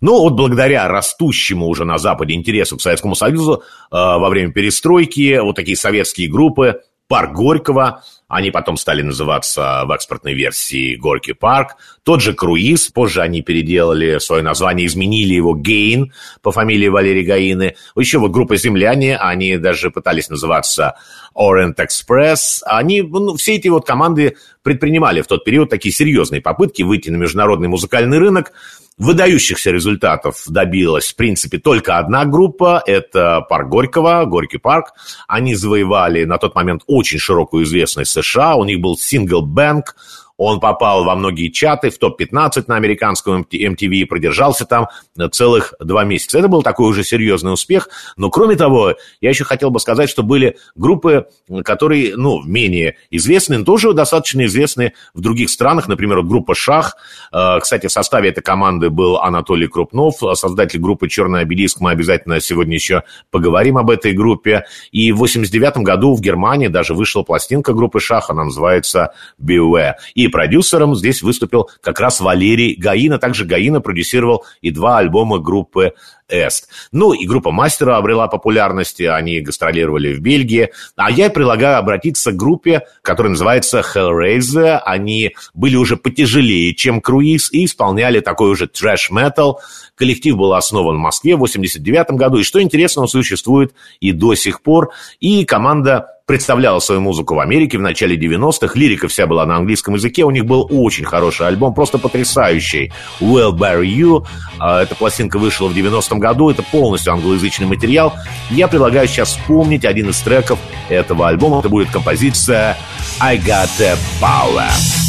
Но вот благодаря растущему уже на Западе интересу к Советскому Союзу э, во время перестройки вот такие советские группы «Парк Горького», они потом стали называться в экспортной версии «Горький парк», тот же «Круиз», позже они переделали свое название, изменили его «Гейн» по фамилии Валерий Гаины. Еще вот группа «Земляне», они даже пытались называться Orient Express. Они, ну, все эти вот команды предпринимали в тот период такие серьезные попытки выйти на международный музыкальный рынок. Выдающихся результатов добилась, в принципе, только одна группа. Это парк Горького, Горький парк. Они завоевали на тот момент очень широкую известность США. У них был сингл «Бэнк», он попал во многие чаты, в топ-15 на американском MTV и продержался там целых два месяца. Это был такой уже серьезный успех. Но кроме того, я еще хотел бы сказать, что были группы, которые, ну, менее известны, но тоже достаточно известны в других странах. Например, группа «Шах». Э, Кстати, в составе этой команды был Анатолий Крупнов, создатель группы «Черный обелиск». Мы обязательно сегодня еще поговорим об этой группе. И в 89 году в Германии даже вышла пластинка группы «Шах». Она называется «Beware». И продюсером здесь выступил как раз Валерий Гаина. Также Гаина продюсировал и два альбома группы Эст. Ну, и группа Мастера обрела популярность, они гастролировали в Бельгии. А я предлагаю обратиться к группе, которая называется Hellraiser. Они были уже потяжелее, чем Круиз, и исполняли такой уже трэш-метал. Коллектив был основан в Москве в 89 году, и что интересно, он существует и до сих пор. И команда представляла свою музыку в Америке в начале 90-х. Лирика вся была на английском языке. У них был очень хороший альбом, просто потрясающий. Will Bury You. А, Эта пластинка вышла в 90-м году. Это полностью англоязычный материал. Я предлагаю сейчас вспомнить один из треков этого альбома. Это будет композиция I Got The Power.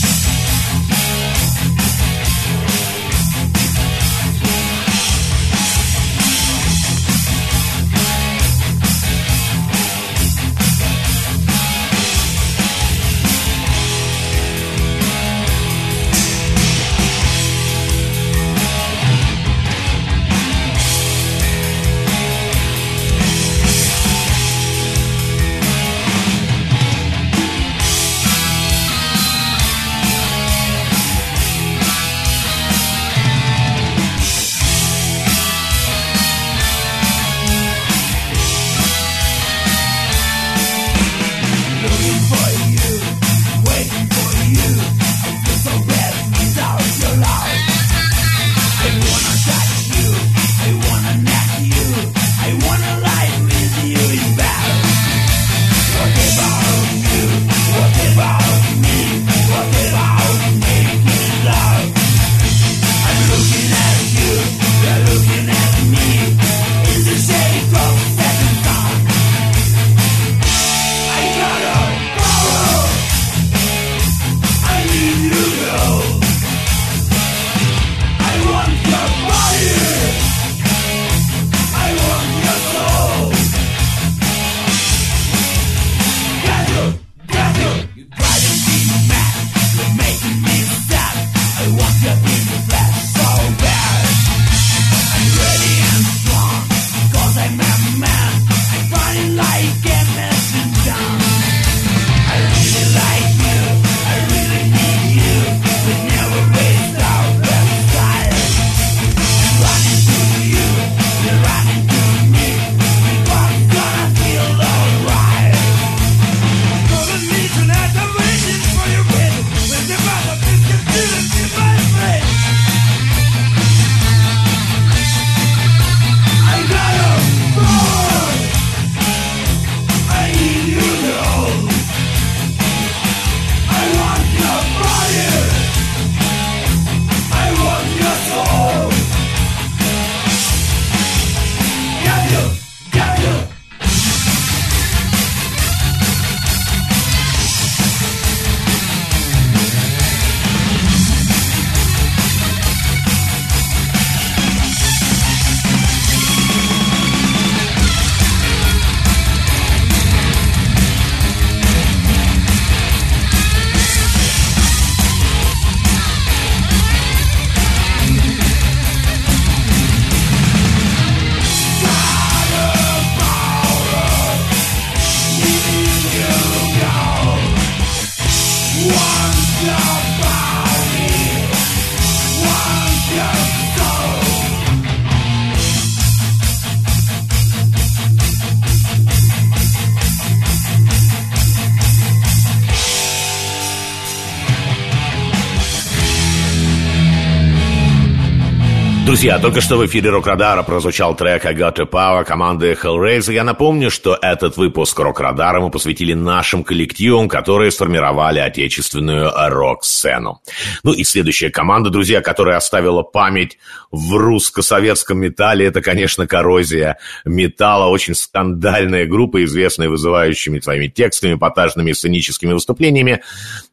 Друзья, только что в эфире Рок-Радара прозвучал трек «I Got the Power» команды Hellraiser. Я напомню, что этот выпуск Рок-Радара мы посвятили нашим коллективам, которые сформировали отечественную рок-сцену. Ну и следующая команда, друзья, которая оставила память в русско-советском металле, это, конечно, коррозия металла. Очень скандальная группа, известная вызывающими своими текстами, эпатажными сценическими выступлениями.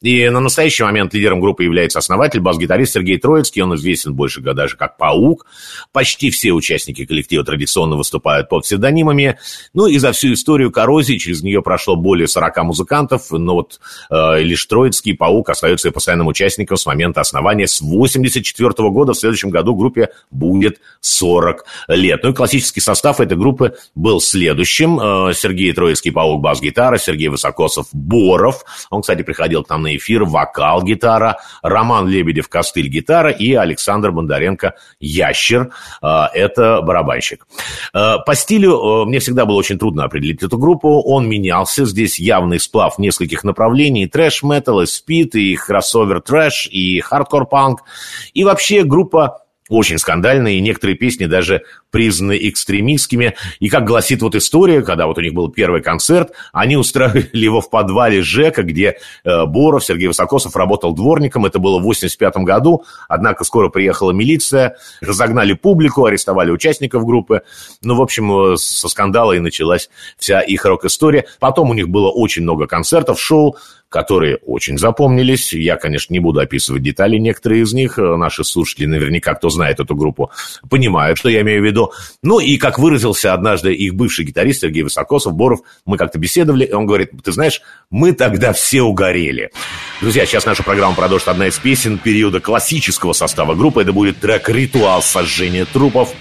И на настоящий момент лидером группы является основатель, бас-гитарист Сергей Троицкий. Он известен больше даже как Паук «Паук». Почти все участники коллектива традиционно выступают под псевдонимами. Ну и за всю историю коррозии через нее прошло более 40 музыкантов, но вот э, лишь Троицкий «Паук» остается постоянным участником с момента основания с 84 года. В следующем году группе будет 40 лет. Ну и классический состав этой группы был следующим. Э, Сергей Троицкий «Паук» бас-гитара, Сергей Высокосов «Боров». Он, кстати, приходил к нам на эфир, вокал-гитара, Роман Лебедев «Костыль» гитара и Александр Бондаренко Ящер а, – это барабанщик. А, по стилю а, мне всегда было очень трудно определить эту группу. Он менялся. Здесь явный сплав нескольких направлений. Трэш-метал, и спид, и кроссовер-трэш, и хардкор-панк. И вообще группа очень скандальные, и некоторые песни даже признаны экстремистскими. И как гласит вот история, когда вот у них был первый концерт, они устраивали его в подвале ЖЭКа, где э, Боров, Сергей Высокосов работал дворником. Это было в 85 году. Однако скоро приехала милиция, разогнали публику, арестовали участников группы. Ну, в общем, э, со скандала и началась вся их рок-история. Потом у них было очень много концертов, шоу которые очень запомнились. Я, конечно, не буду описывать детали, некоторые из них. Э, наши слушатели наверняка, кто знает эту группу, понимают, что я имею в виду. Ну и, как выразился однажды их бывший гитарист Сергей Высокосов, Боров, мы как-то беседовали, и он говорит, ты знаешь, мы тогда все угорели. Друзья, сейчас нашу программу продолжит одна из песен периода классического состава группы. Это будет трек «Ритуал сожжения трупов».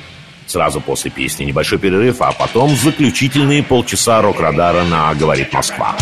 Сразу после песни небольшой перерыв, а потом заключительные полчаса рок-радара на «Говорит Москва».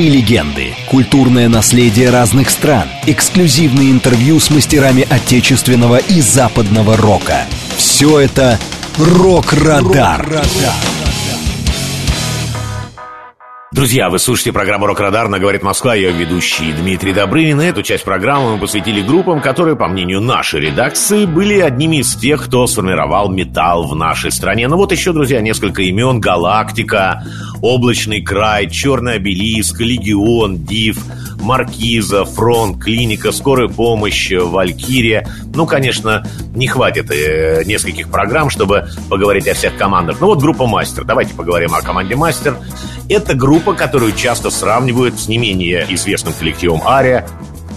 Мифы и легенды, культурное наследие разных стран, эксклюзивные интервью с мастерами отечественного и западного рока. Все это «Рок-Радар». Друзья, вы слушаете программу «Рок-Радар» на «Говорит Москва». Ее ведущий Дмитрий Добрынин. Эту часть программы мы посвятили группам, которые, по мнению нашей редакции, были одними из тех, кто сформировал металл в нашей стране. Ну вот еще, друзья, несколько имен. «Галактика», «Облачный край», «Черный обелиск», «Легион», «Див», Маркиза, Фронт, Клиника, Скорая помощь, Валькирия. Ну, конечно, не хватит э, нескольких программ, чтобы поговорить о всех командах. Ну вот группа «Мастер». Давайте поговорим о команде «Мастер». Это группа, которую часто сравнивают с не менее известным коллективом «Ария».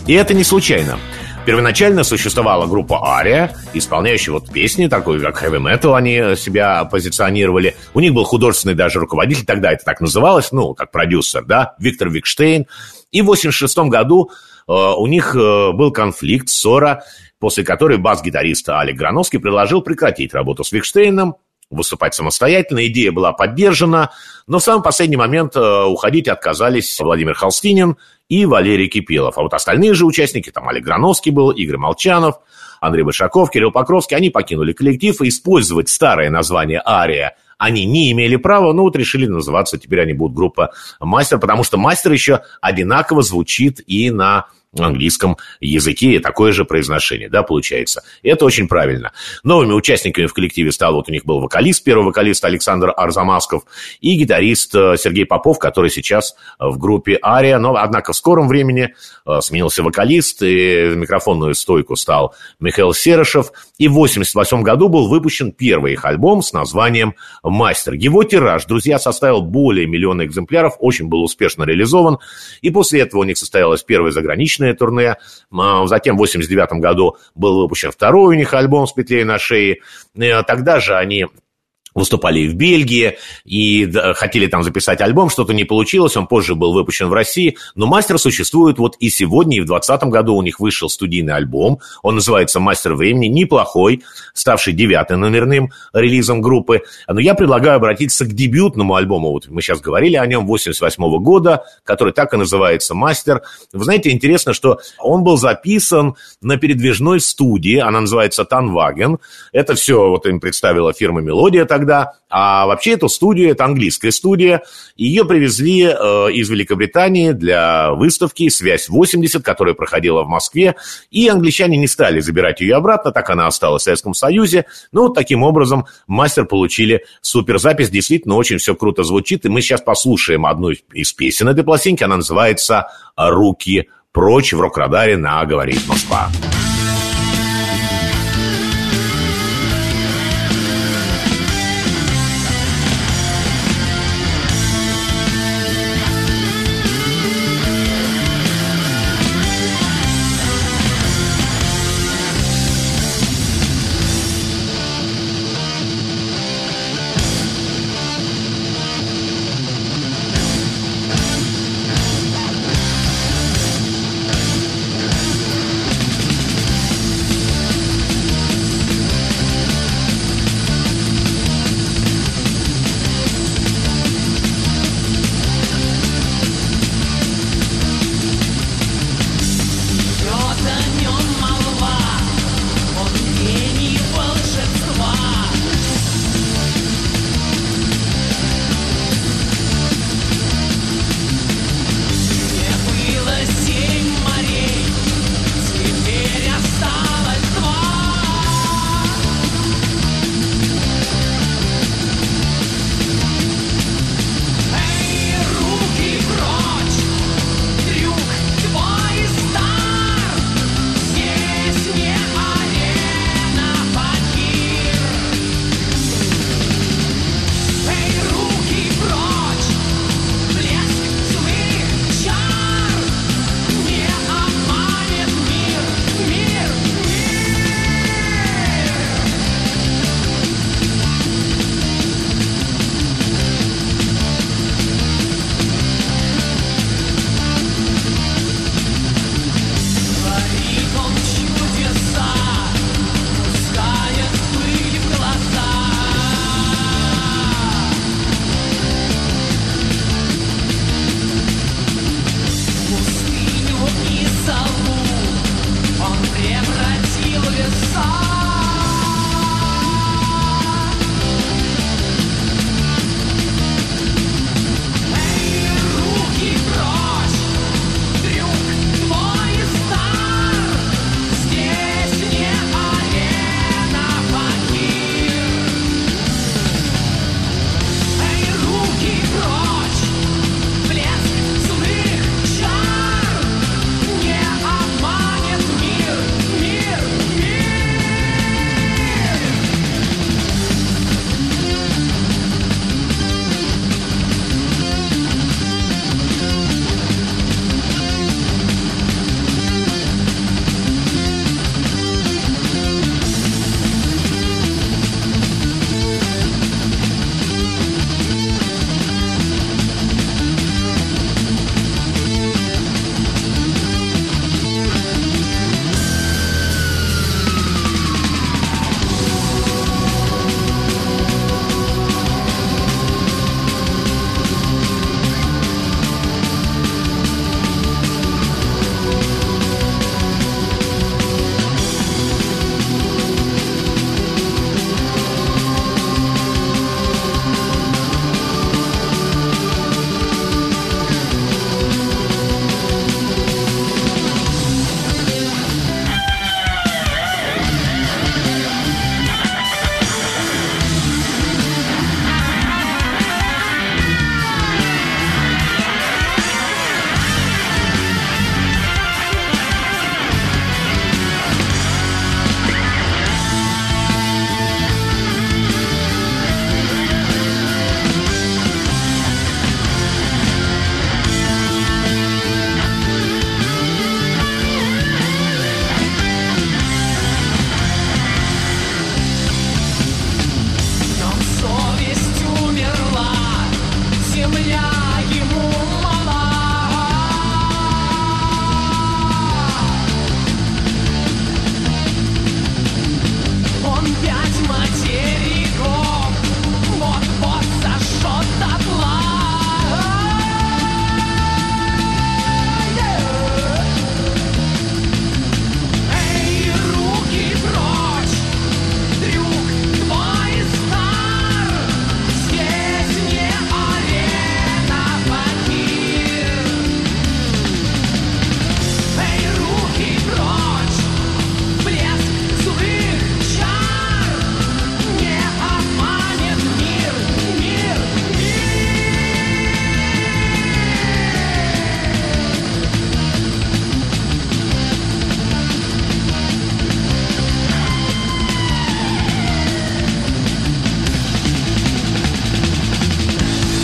И это не случайно. Первоначально существовала группа Ария, исполняющая вот песни, такой как heavy metal они себя позиционировали. У них был художественный даже руководитель, тогда это так называлось, ну, как продюсер, да, Виктор Викштейн. И в 86 году э, у них э, был конфликт, ссора, после которой бас-гитарист Алик Грановский предложил прекратить работу с Викштейном, выступать самостоятельно. Идея была поддержана, но в самый последний момент э, уходить отказались Владимир Холстинин и Валерий Кипелов. А вот остальные же участники, там Олег Грановский был, Игорь Молчанов, Андрей Большаков, Кирилл Покровский, они покинули коллектив и использовать старое название «Ария» они не имели права, но вот решили называться, теперь они будут группа «Мастер», потому что «Мастер» еще одинаково звучит и на английском языке и такое же произношение, да, получается. И это очень правильно. Новыми участниками в коллективе стал, вот у них был вокалист, первый вокалист Александр Арзамасков и гитарист э, Сергей Попов, который сейчас в группе Ария, но, однако, в скором времени э, сменился вокалист, и в микрофонную стойку стал Михаил Серышев, и в 1988 году был выпущен первый их альбом с названием «Мастер». Его тираж, друзья, составил более миллиона экземпляров, очень был успешно реализован, и после этого у них состоялось первое заграничное турне. Затем в 89 году был выпущен второй у них альбом с петлей на шее. Э, Тогда же они выступали в Бельгии, и хотели там записать альбом, что-то не получилось, он позже был выпущен в России, но «Мастер» существует вот и сегодня, и в 2020 году у них вышел студийный альбом, он называется «Мастер времени», неплохой, ставший девятым номерным релизом группы, но я предлагаю обратиться к дебютному альбому, вот мы сейчас говорили о нем, 88 года, который так и называется «Мастер». Вы знаете, интересно, что он был записан на передвижной студии, она называется «Танваген», это все вот им представила фирма «Мелодия» тогда, а вообще эту студию, это английская студия, ее привезли э, из Великобритании для выставки «Связь-80», которая проходила в Москве, и англичане не стали забирать ее обратно, так она осталась в Советском Союзе. Ну, таким образом мастер получили суперзапись, действительно очень все круто звучит, и мы сейчас послушаем одну из песен этой пластинки, она называется «Руки прочь» в рок-радаре на «Говорит Москва». Ruки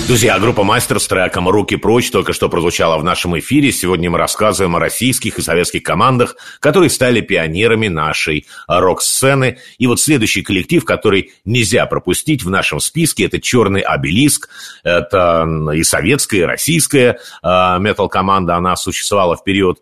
Друзья, группа «Мастер» с треком «Руки прочь» только что прозвучала в нашем эфире. Сегодня мы рассказываем о российских и советских командах, которые стали пионерами нашей рок-сцены. И вот следующий коллектив, который нельзя пропустить в нашем списке, это «Черный обелиск». Это и советская, и российская э, метал-команда. Она существовала в период,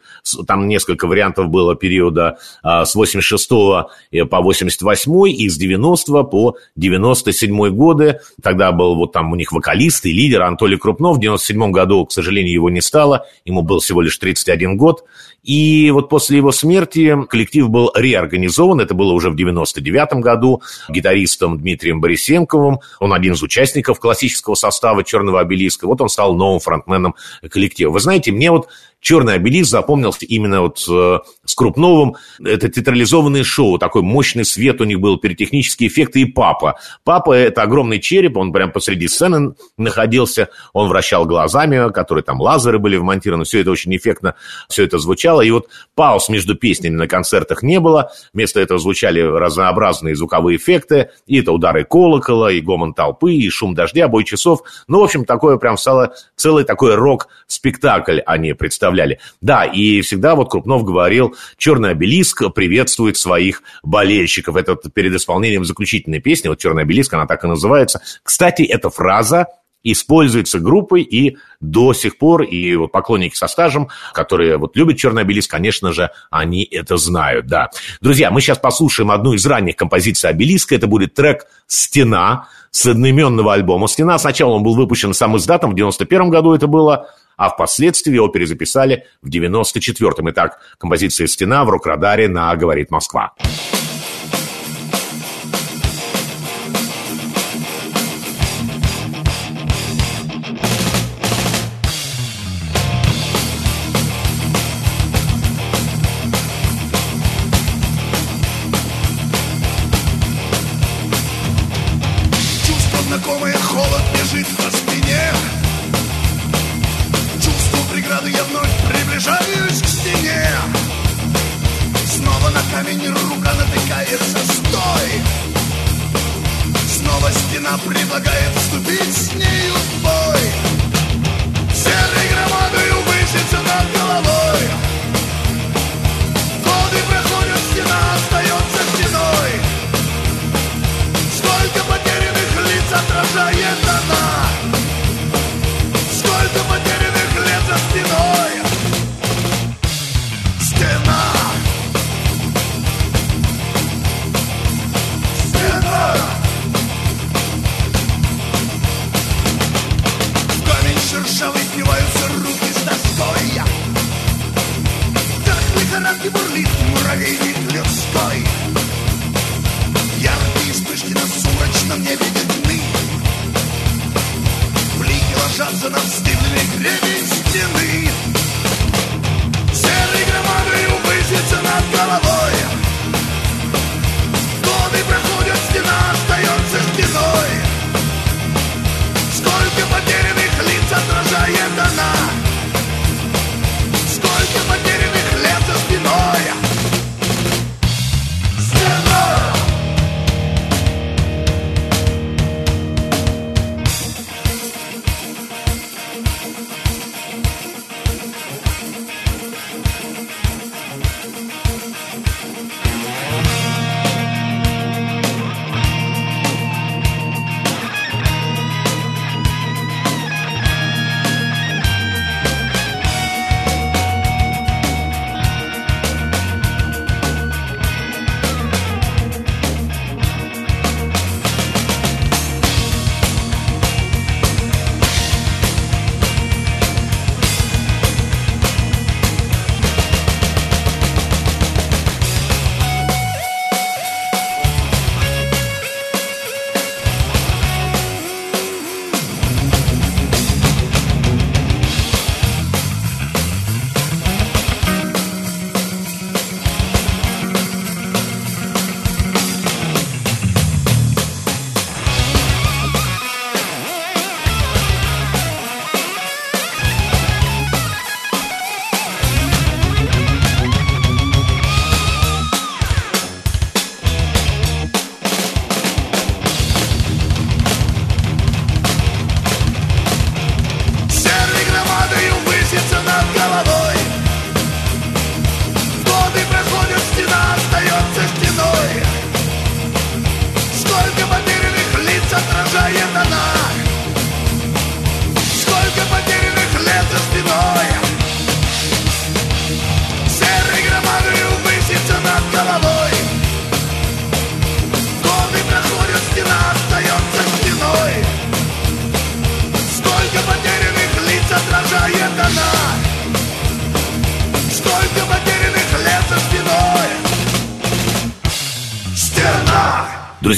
там несколько вариантов было периода э, с 86 по 88 и с 90 по 97 годы. Тогда был вот там у них вокалист и лидер Анатолий Крупнов. В 97 году, к сожалению, его не стало. Ему был всего лишь 31 год. И вот после его смерти коллектив был реорганизован. Это было уже в 99 году гитаристом Дмитрием Борисенковым. Он один из участников классического состава «Черного обелиска». Вот он стал новым фронтменом коллектива. Вы знаете, мне вот «Черный обелиск» запомнился именно вот э, с Крупновым. Это театрализованное шоу, такой мощный свет у них был, пиротехнические эффекты и папа. Папа – это огромный череп, он прям посреди сцены находился, он вращал глазами, которые там лазеры были вмонтированы, все это очень эффектно, все это звучало. И вот пауз между песнями на концертах не было, вместо этого звучали разнообразные звуковые эффекты, и это удары колокола, и гомон толпы, и шум дождя, бой часов. Ну, в общем, такое прям стало целый такой рок-спектакль они представляли. Да, и всегда вот Крупнов говорил, «Черный обелиск приветствует своих болельщиков». Это перед исполнением заключительной песни, вот «Черный обелиск», она так и называется. Кстати, эта фраза используется группой и до сих пор, и вот поклонники со стажем, которые вот любят черный обелиск, конечно же, они это знают, да. Друзья, мы сейчас послушаем одну из ранних композиций обелиска, это будет трек «Стена» с одноименного альбома «Стена». Сначала он был выпущен сам издатом, в 91 году это было, а впоследствии его перезаписали в 94-м. Итак, композиция «Стена» в рок-радаре на «Говорит Москва». Чувство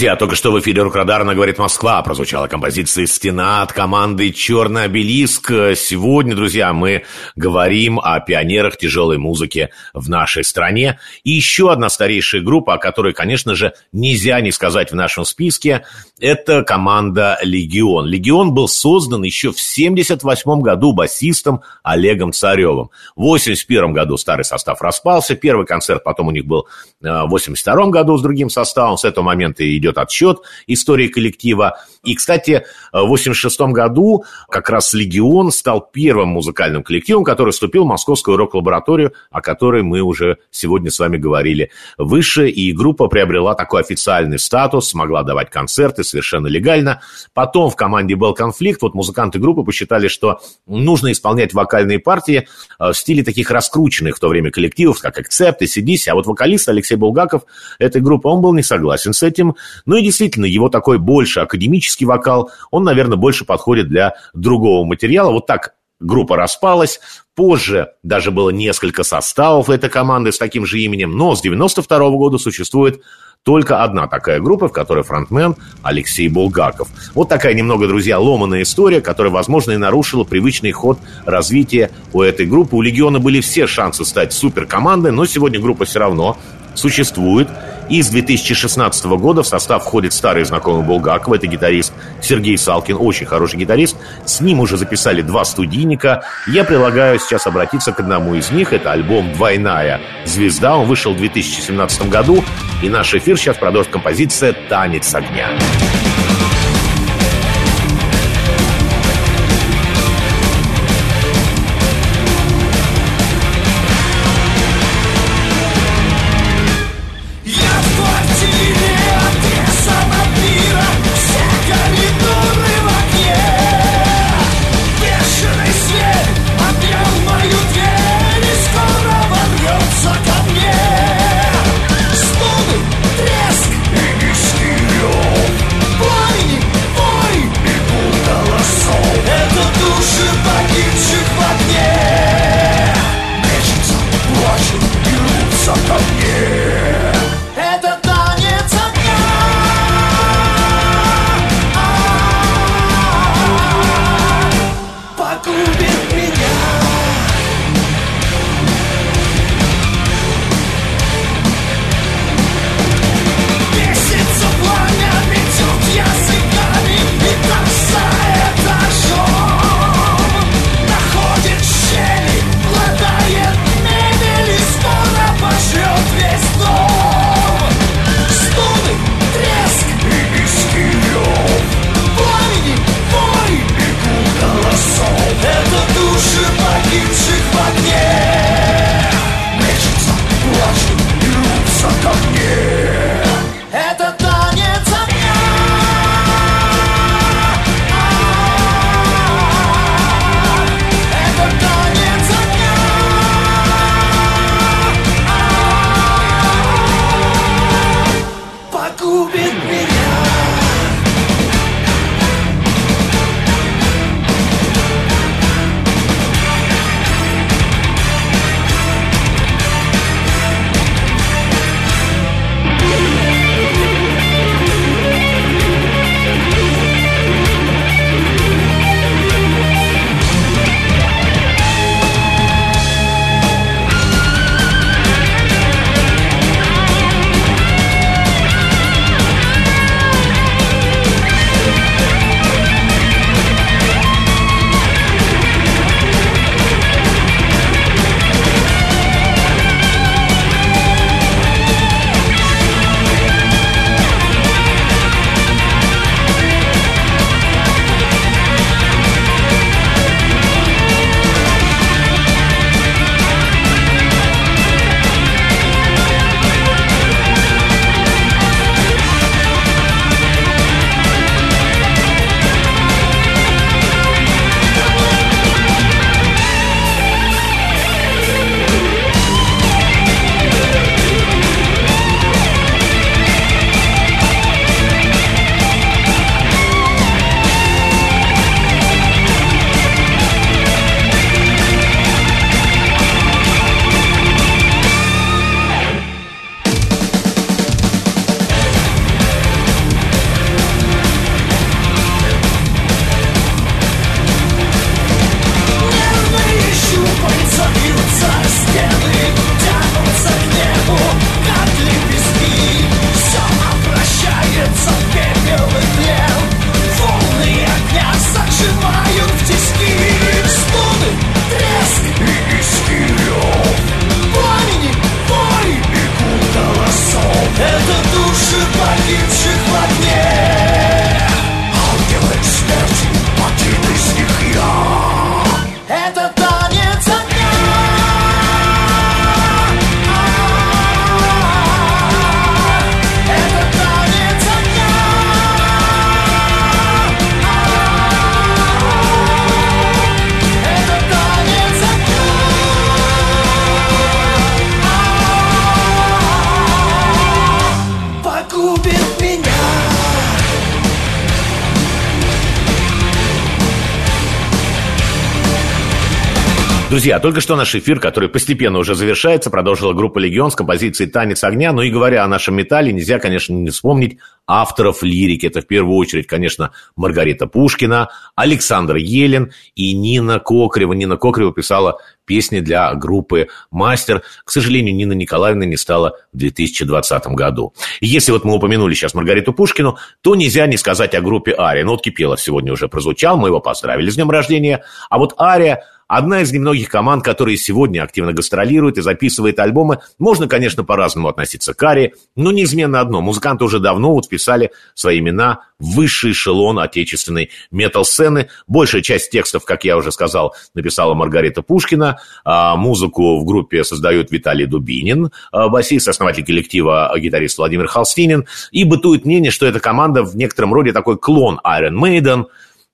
Друзья, только что в эфире Рокрадарна говорит Москва. Прозвучала композиция «Стена» от команды «Черный обелиск». Сегодня, друзья, мы говорим о пионерах тяжелой музыки в нашей стране. И еще одна старейшая группа, о которой, конечно же, нельзя не сказать в нашем списке, это команда «Легион». «Легион» был создан еще в 78 году басистом Олегом Царевым. В 81 году старый состав распался. Первый концерт потом у них был э, в 82 году с другим составом. С этого момента идет отсчет истории коллектива. И, кстати, в 86 году как раз «Легион» стал первым музыкальным коллективом, который вступил в Московскую рок-лабораторию, о которой мы уже сегодня с вами говорили выше. И группа приобрела такой официальный статус, смогла давать концерты совершенно легально. Потом в команде был конфликт. Вот музыканты группы посчитали, что нужно исполнять вокальные партии э, в стиле таких раскрученных в то время коллективов, как «Экцепт» и «Сидись». А вот вокалист Алексей Булгаков этой группы, он был не согласен с этим. Ну и действительно, его такой больше академический вокал, он, наверное, больше подходит для другого материала. Вот так группа распалась. Позже даже было несколько составов этой команды с таким же именем, но с 92 года существует только одна такая группа, в которой фронтмен Алексей Булгаков. Вот такая немного, друзья, ломаная история, которая, возможно, и нарушила привычный ход развития у этой группы. У «Легиона» были все шансы стать суперкомандой, но сегодня группа все равно существует. И с 2016 года в состав входит старый знакомый Булгакова, это гитарист Сергей Салкин, очень хороший гитарист. С ним уже записали два студийника. Я предлагаю сейчас обратиться к одному из них. Это альбом «Двойная звезда». Он вышел в 2017 году. И наш эфир сейчас продолжит композиция «Танец огня». Я Друзья, только что наш эфир, который постепенно уже завершается, продолжила группа «Легион» с композицией «Танец огня». Ну и говоря о нашем металле, нельзя, конечно, не вспомнить авторов лирики. Это в первую очередь, конечно, Маргарита Пушкина, Александр Елен и Нина Кокрева. Нина Кокрева писала песни для группы «Мастер». К сожалению, Нина Николаевна не стала в 2020 году. Если вот мы упомянули сейчас Маргариту Пушкину, то нельзя не сказать о группе «Ария». Ну вот Кипелов сегодня уже прозвучал, мы его поздравили с днем рождения. А вот «Ария» Одна из немногих команд, которые сегодня активно гастролирует и записывает альбомы. Можно, конечно, по-разному относиться к Аре, но неизменно одно. Музыканты уже давно вот вписали свои имена в высший эшелон отечественной метал-сцены. Большая часть текстов, как я уже сказал, написала Маргарита Пушкина. А музыку в группе создает Виталий Дубинин, а басист, основатель коллектива, гитарист Владимир Холстинин. И бытует мнение, что эта команда в некотором роде такой клон Iron Maiden.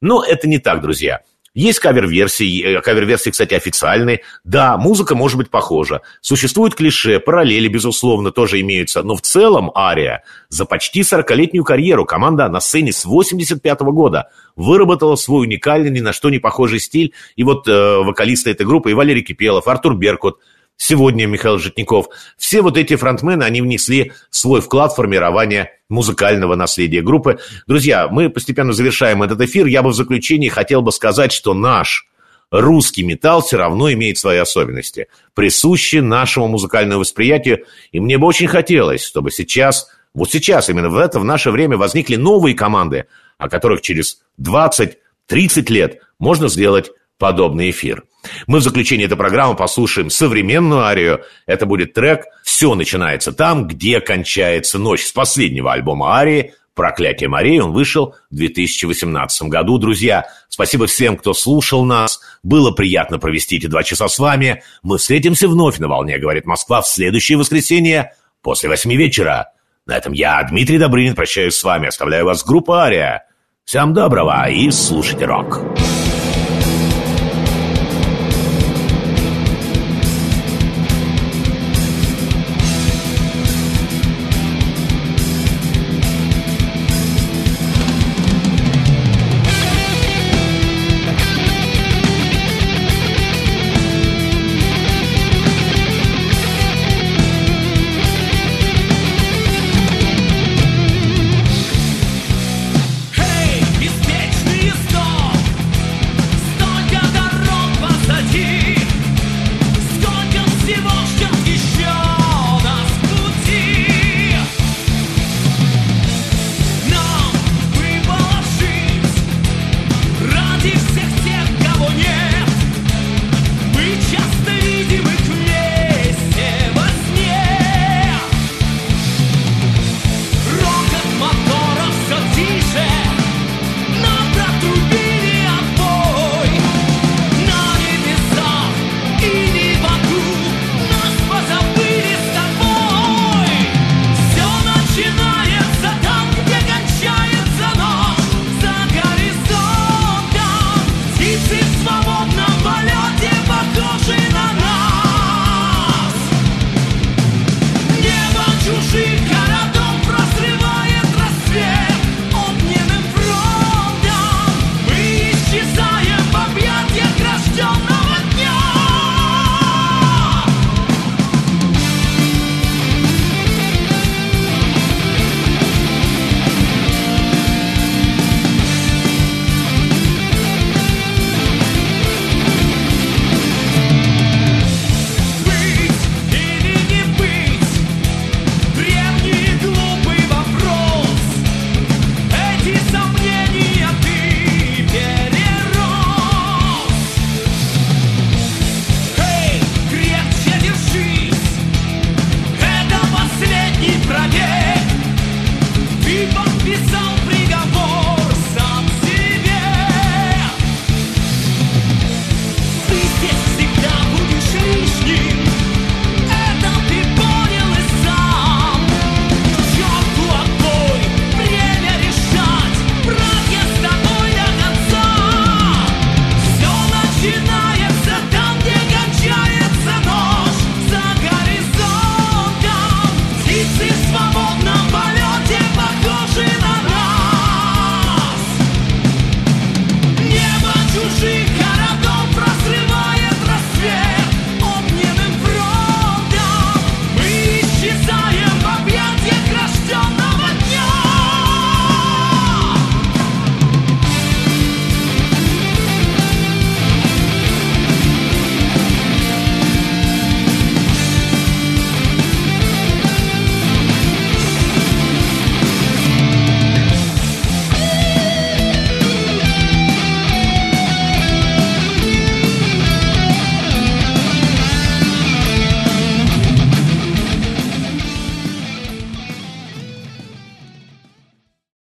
Но это не так, друзья. Есть кавер-версии, э, кавер-версии, кстати, официальные. Да, музыка может быть похожа. Существуют клише, параллели, безусловно, тоже имеются. Но в целом Ария за почти 40-летнюю карьеру команда на сцене с 85 -го года выработала свой уникальный, ни на что не похожий стиль. И вот э, вокалисты этой группы и Валерий Кипелов, Артур Беркут – сегодня Михаил Житников. Все вот эти фронтмены, они внесли свой вклад в формирование музыкального наследия группы. Друзья, мы постепенно завершаем этот эфир. Я бы в заключении хотел бы сказать, что наш русский металл все равно имеет свои особенности, присущие нашему музыкальному восприятию. И мне бы очень хотелось, чтобы сейчас, вот сейчас, именно в это, в наше время возникли новые команды, о которых через 20-30 лет можно сделать подобный эфир. Мы в заключении этой программы послушаем современную арию. Это будет трек «Все начинается там, где кончается ночь» с последнего альбома арии «Проклятие морей». Он вышел в 2018 году. Друзья, спасибо всем, кто слушал нас. Было приятно провести эти два часа с вами. Мы встретимся вновь на «Волне», говорит Москва, в следующее воскресенье после восьми вечера. На этом я, Дмитрий Добрынин, прощаюсь с вами. Оставляю вас с группой «Ария». Всем доброго и слушайте рок.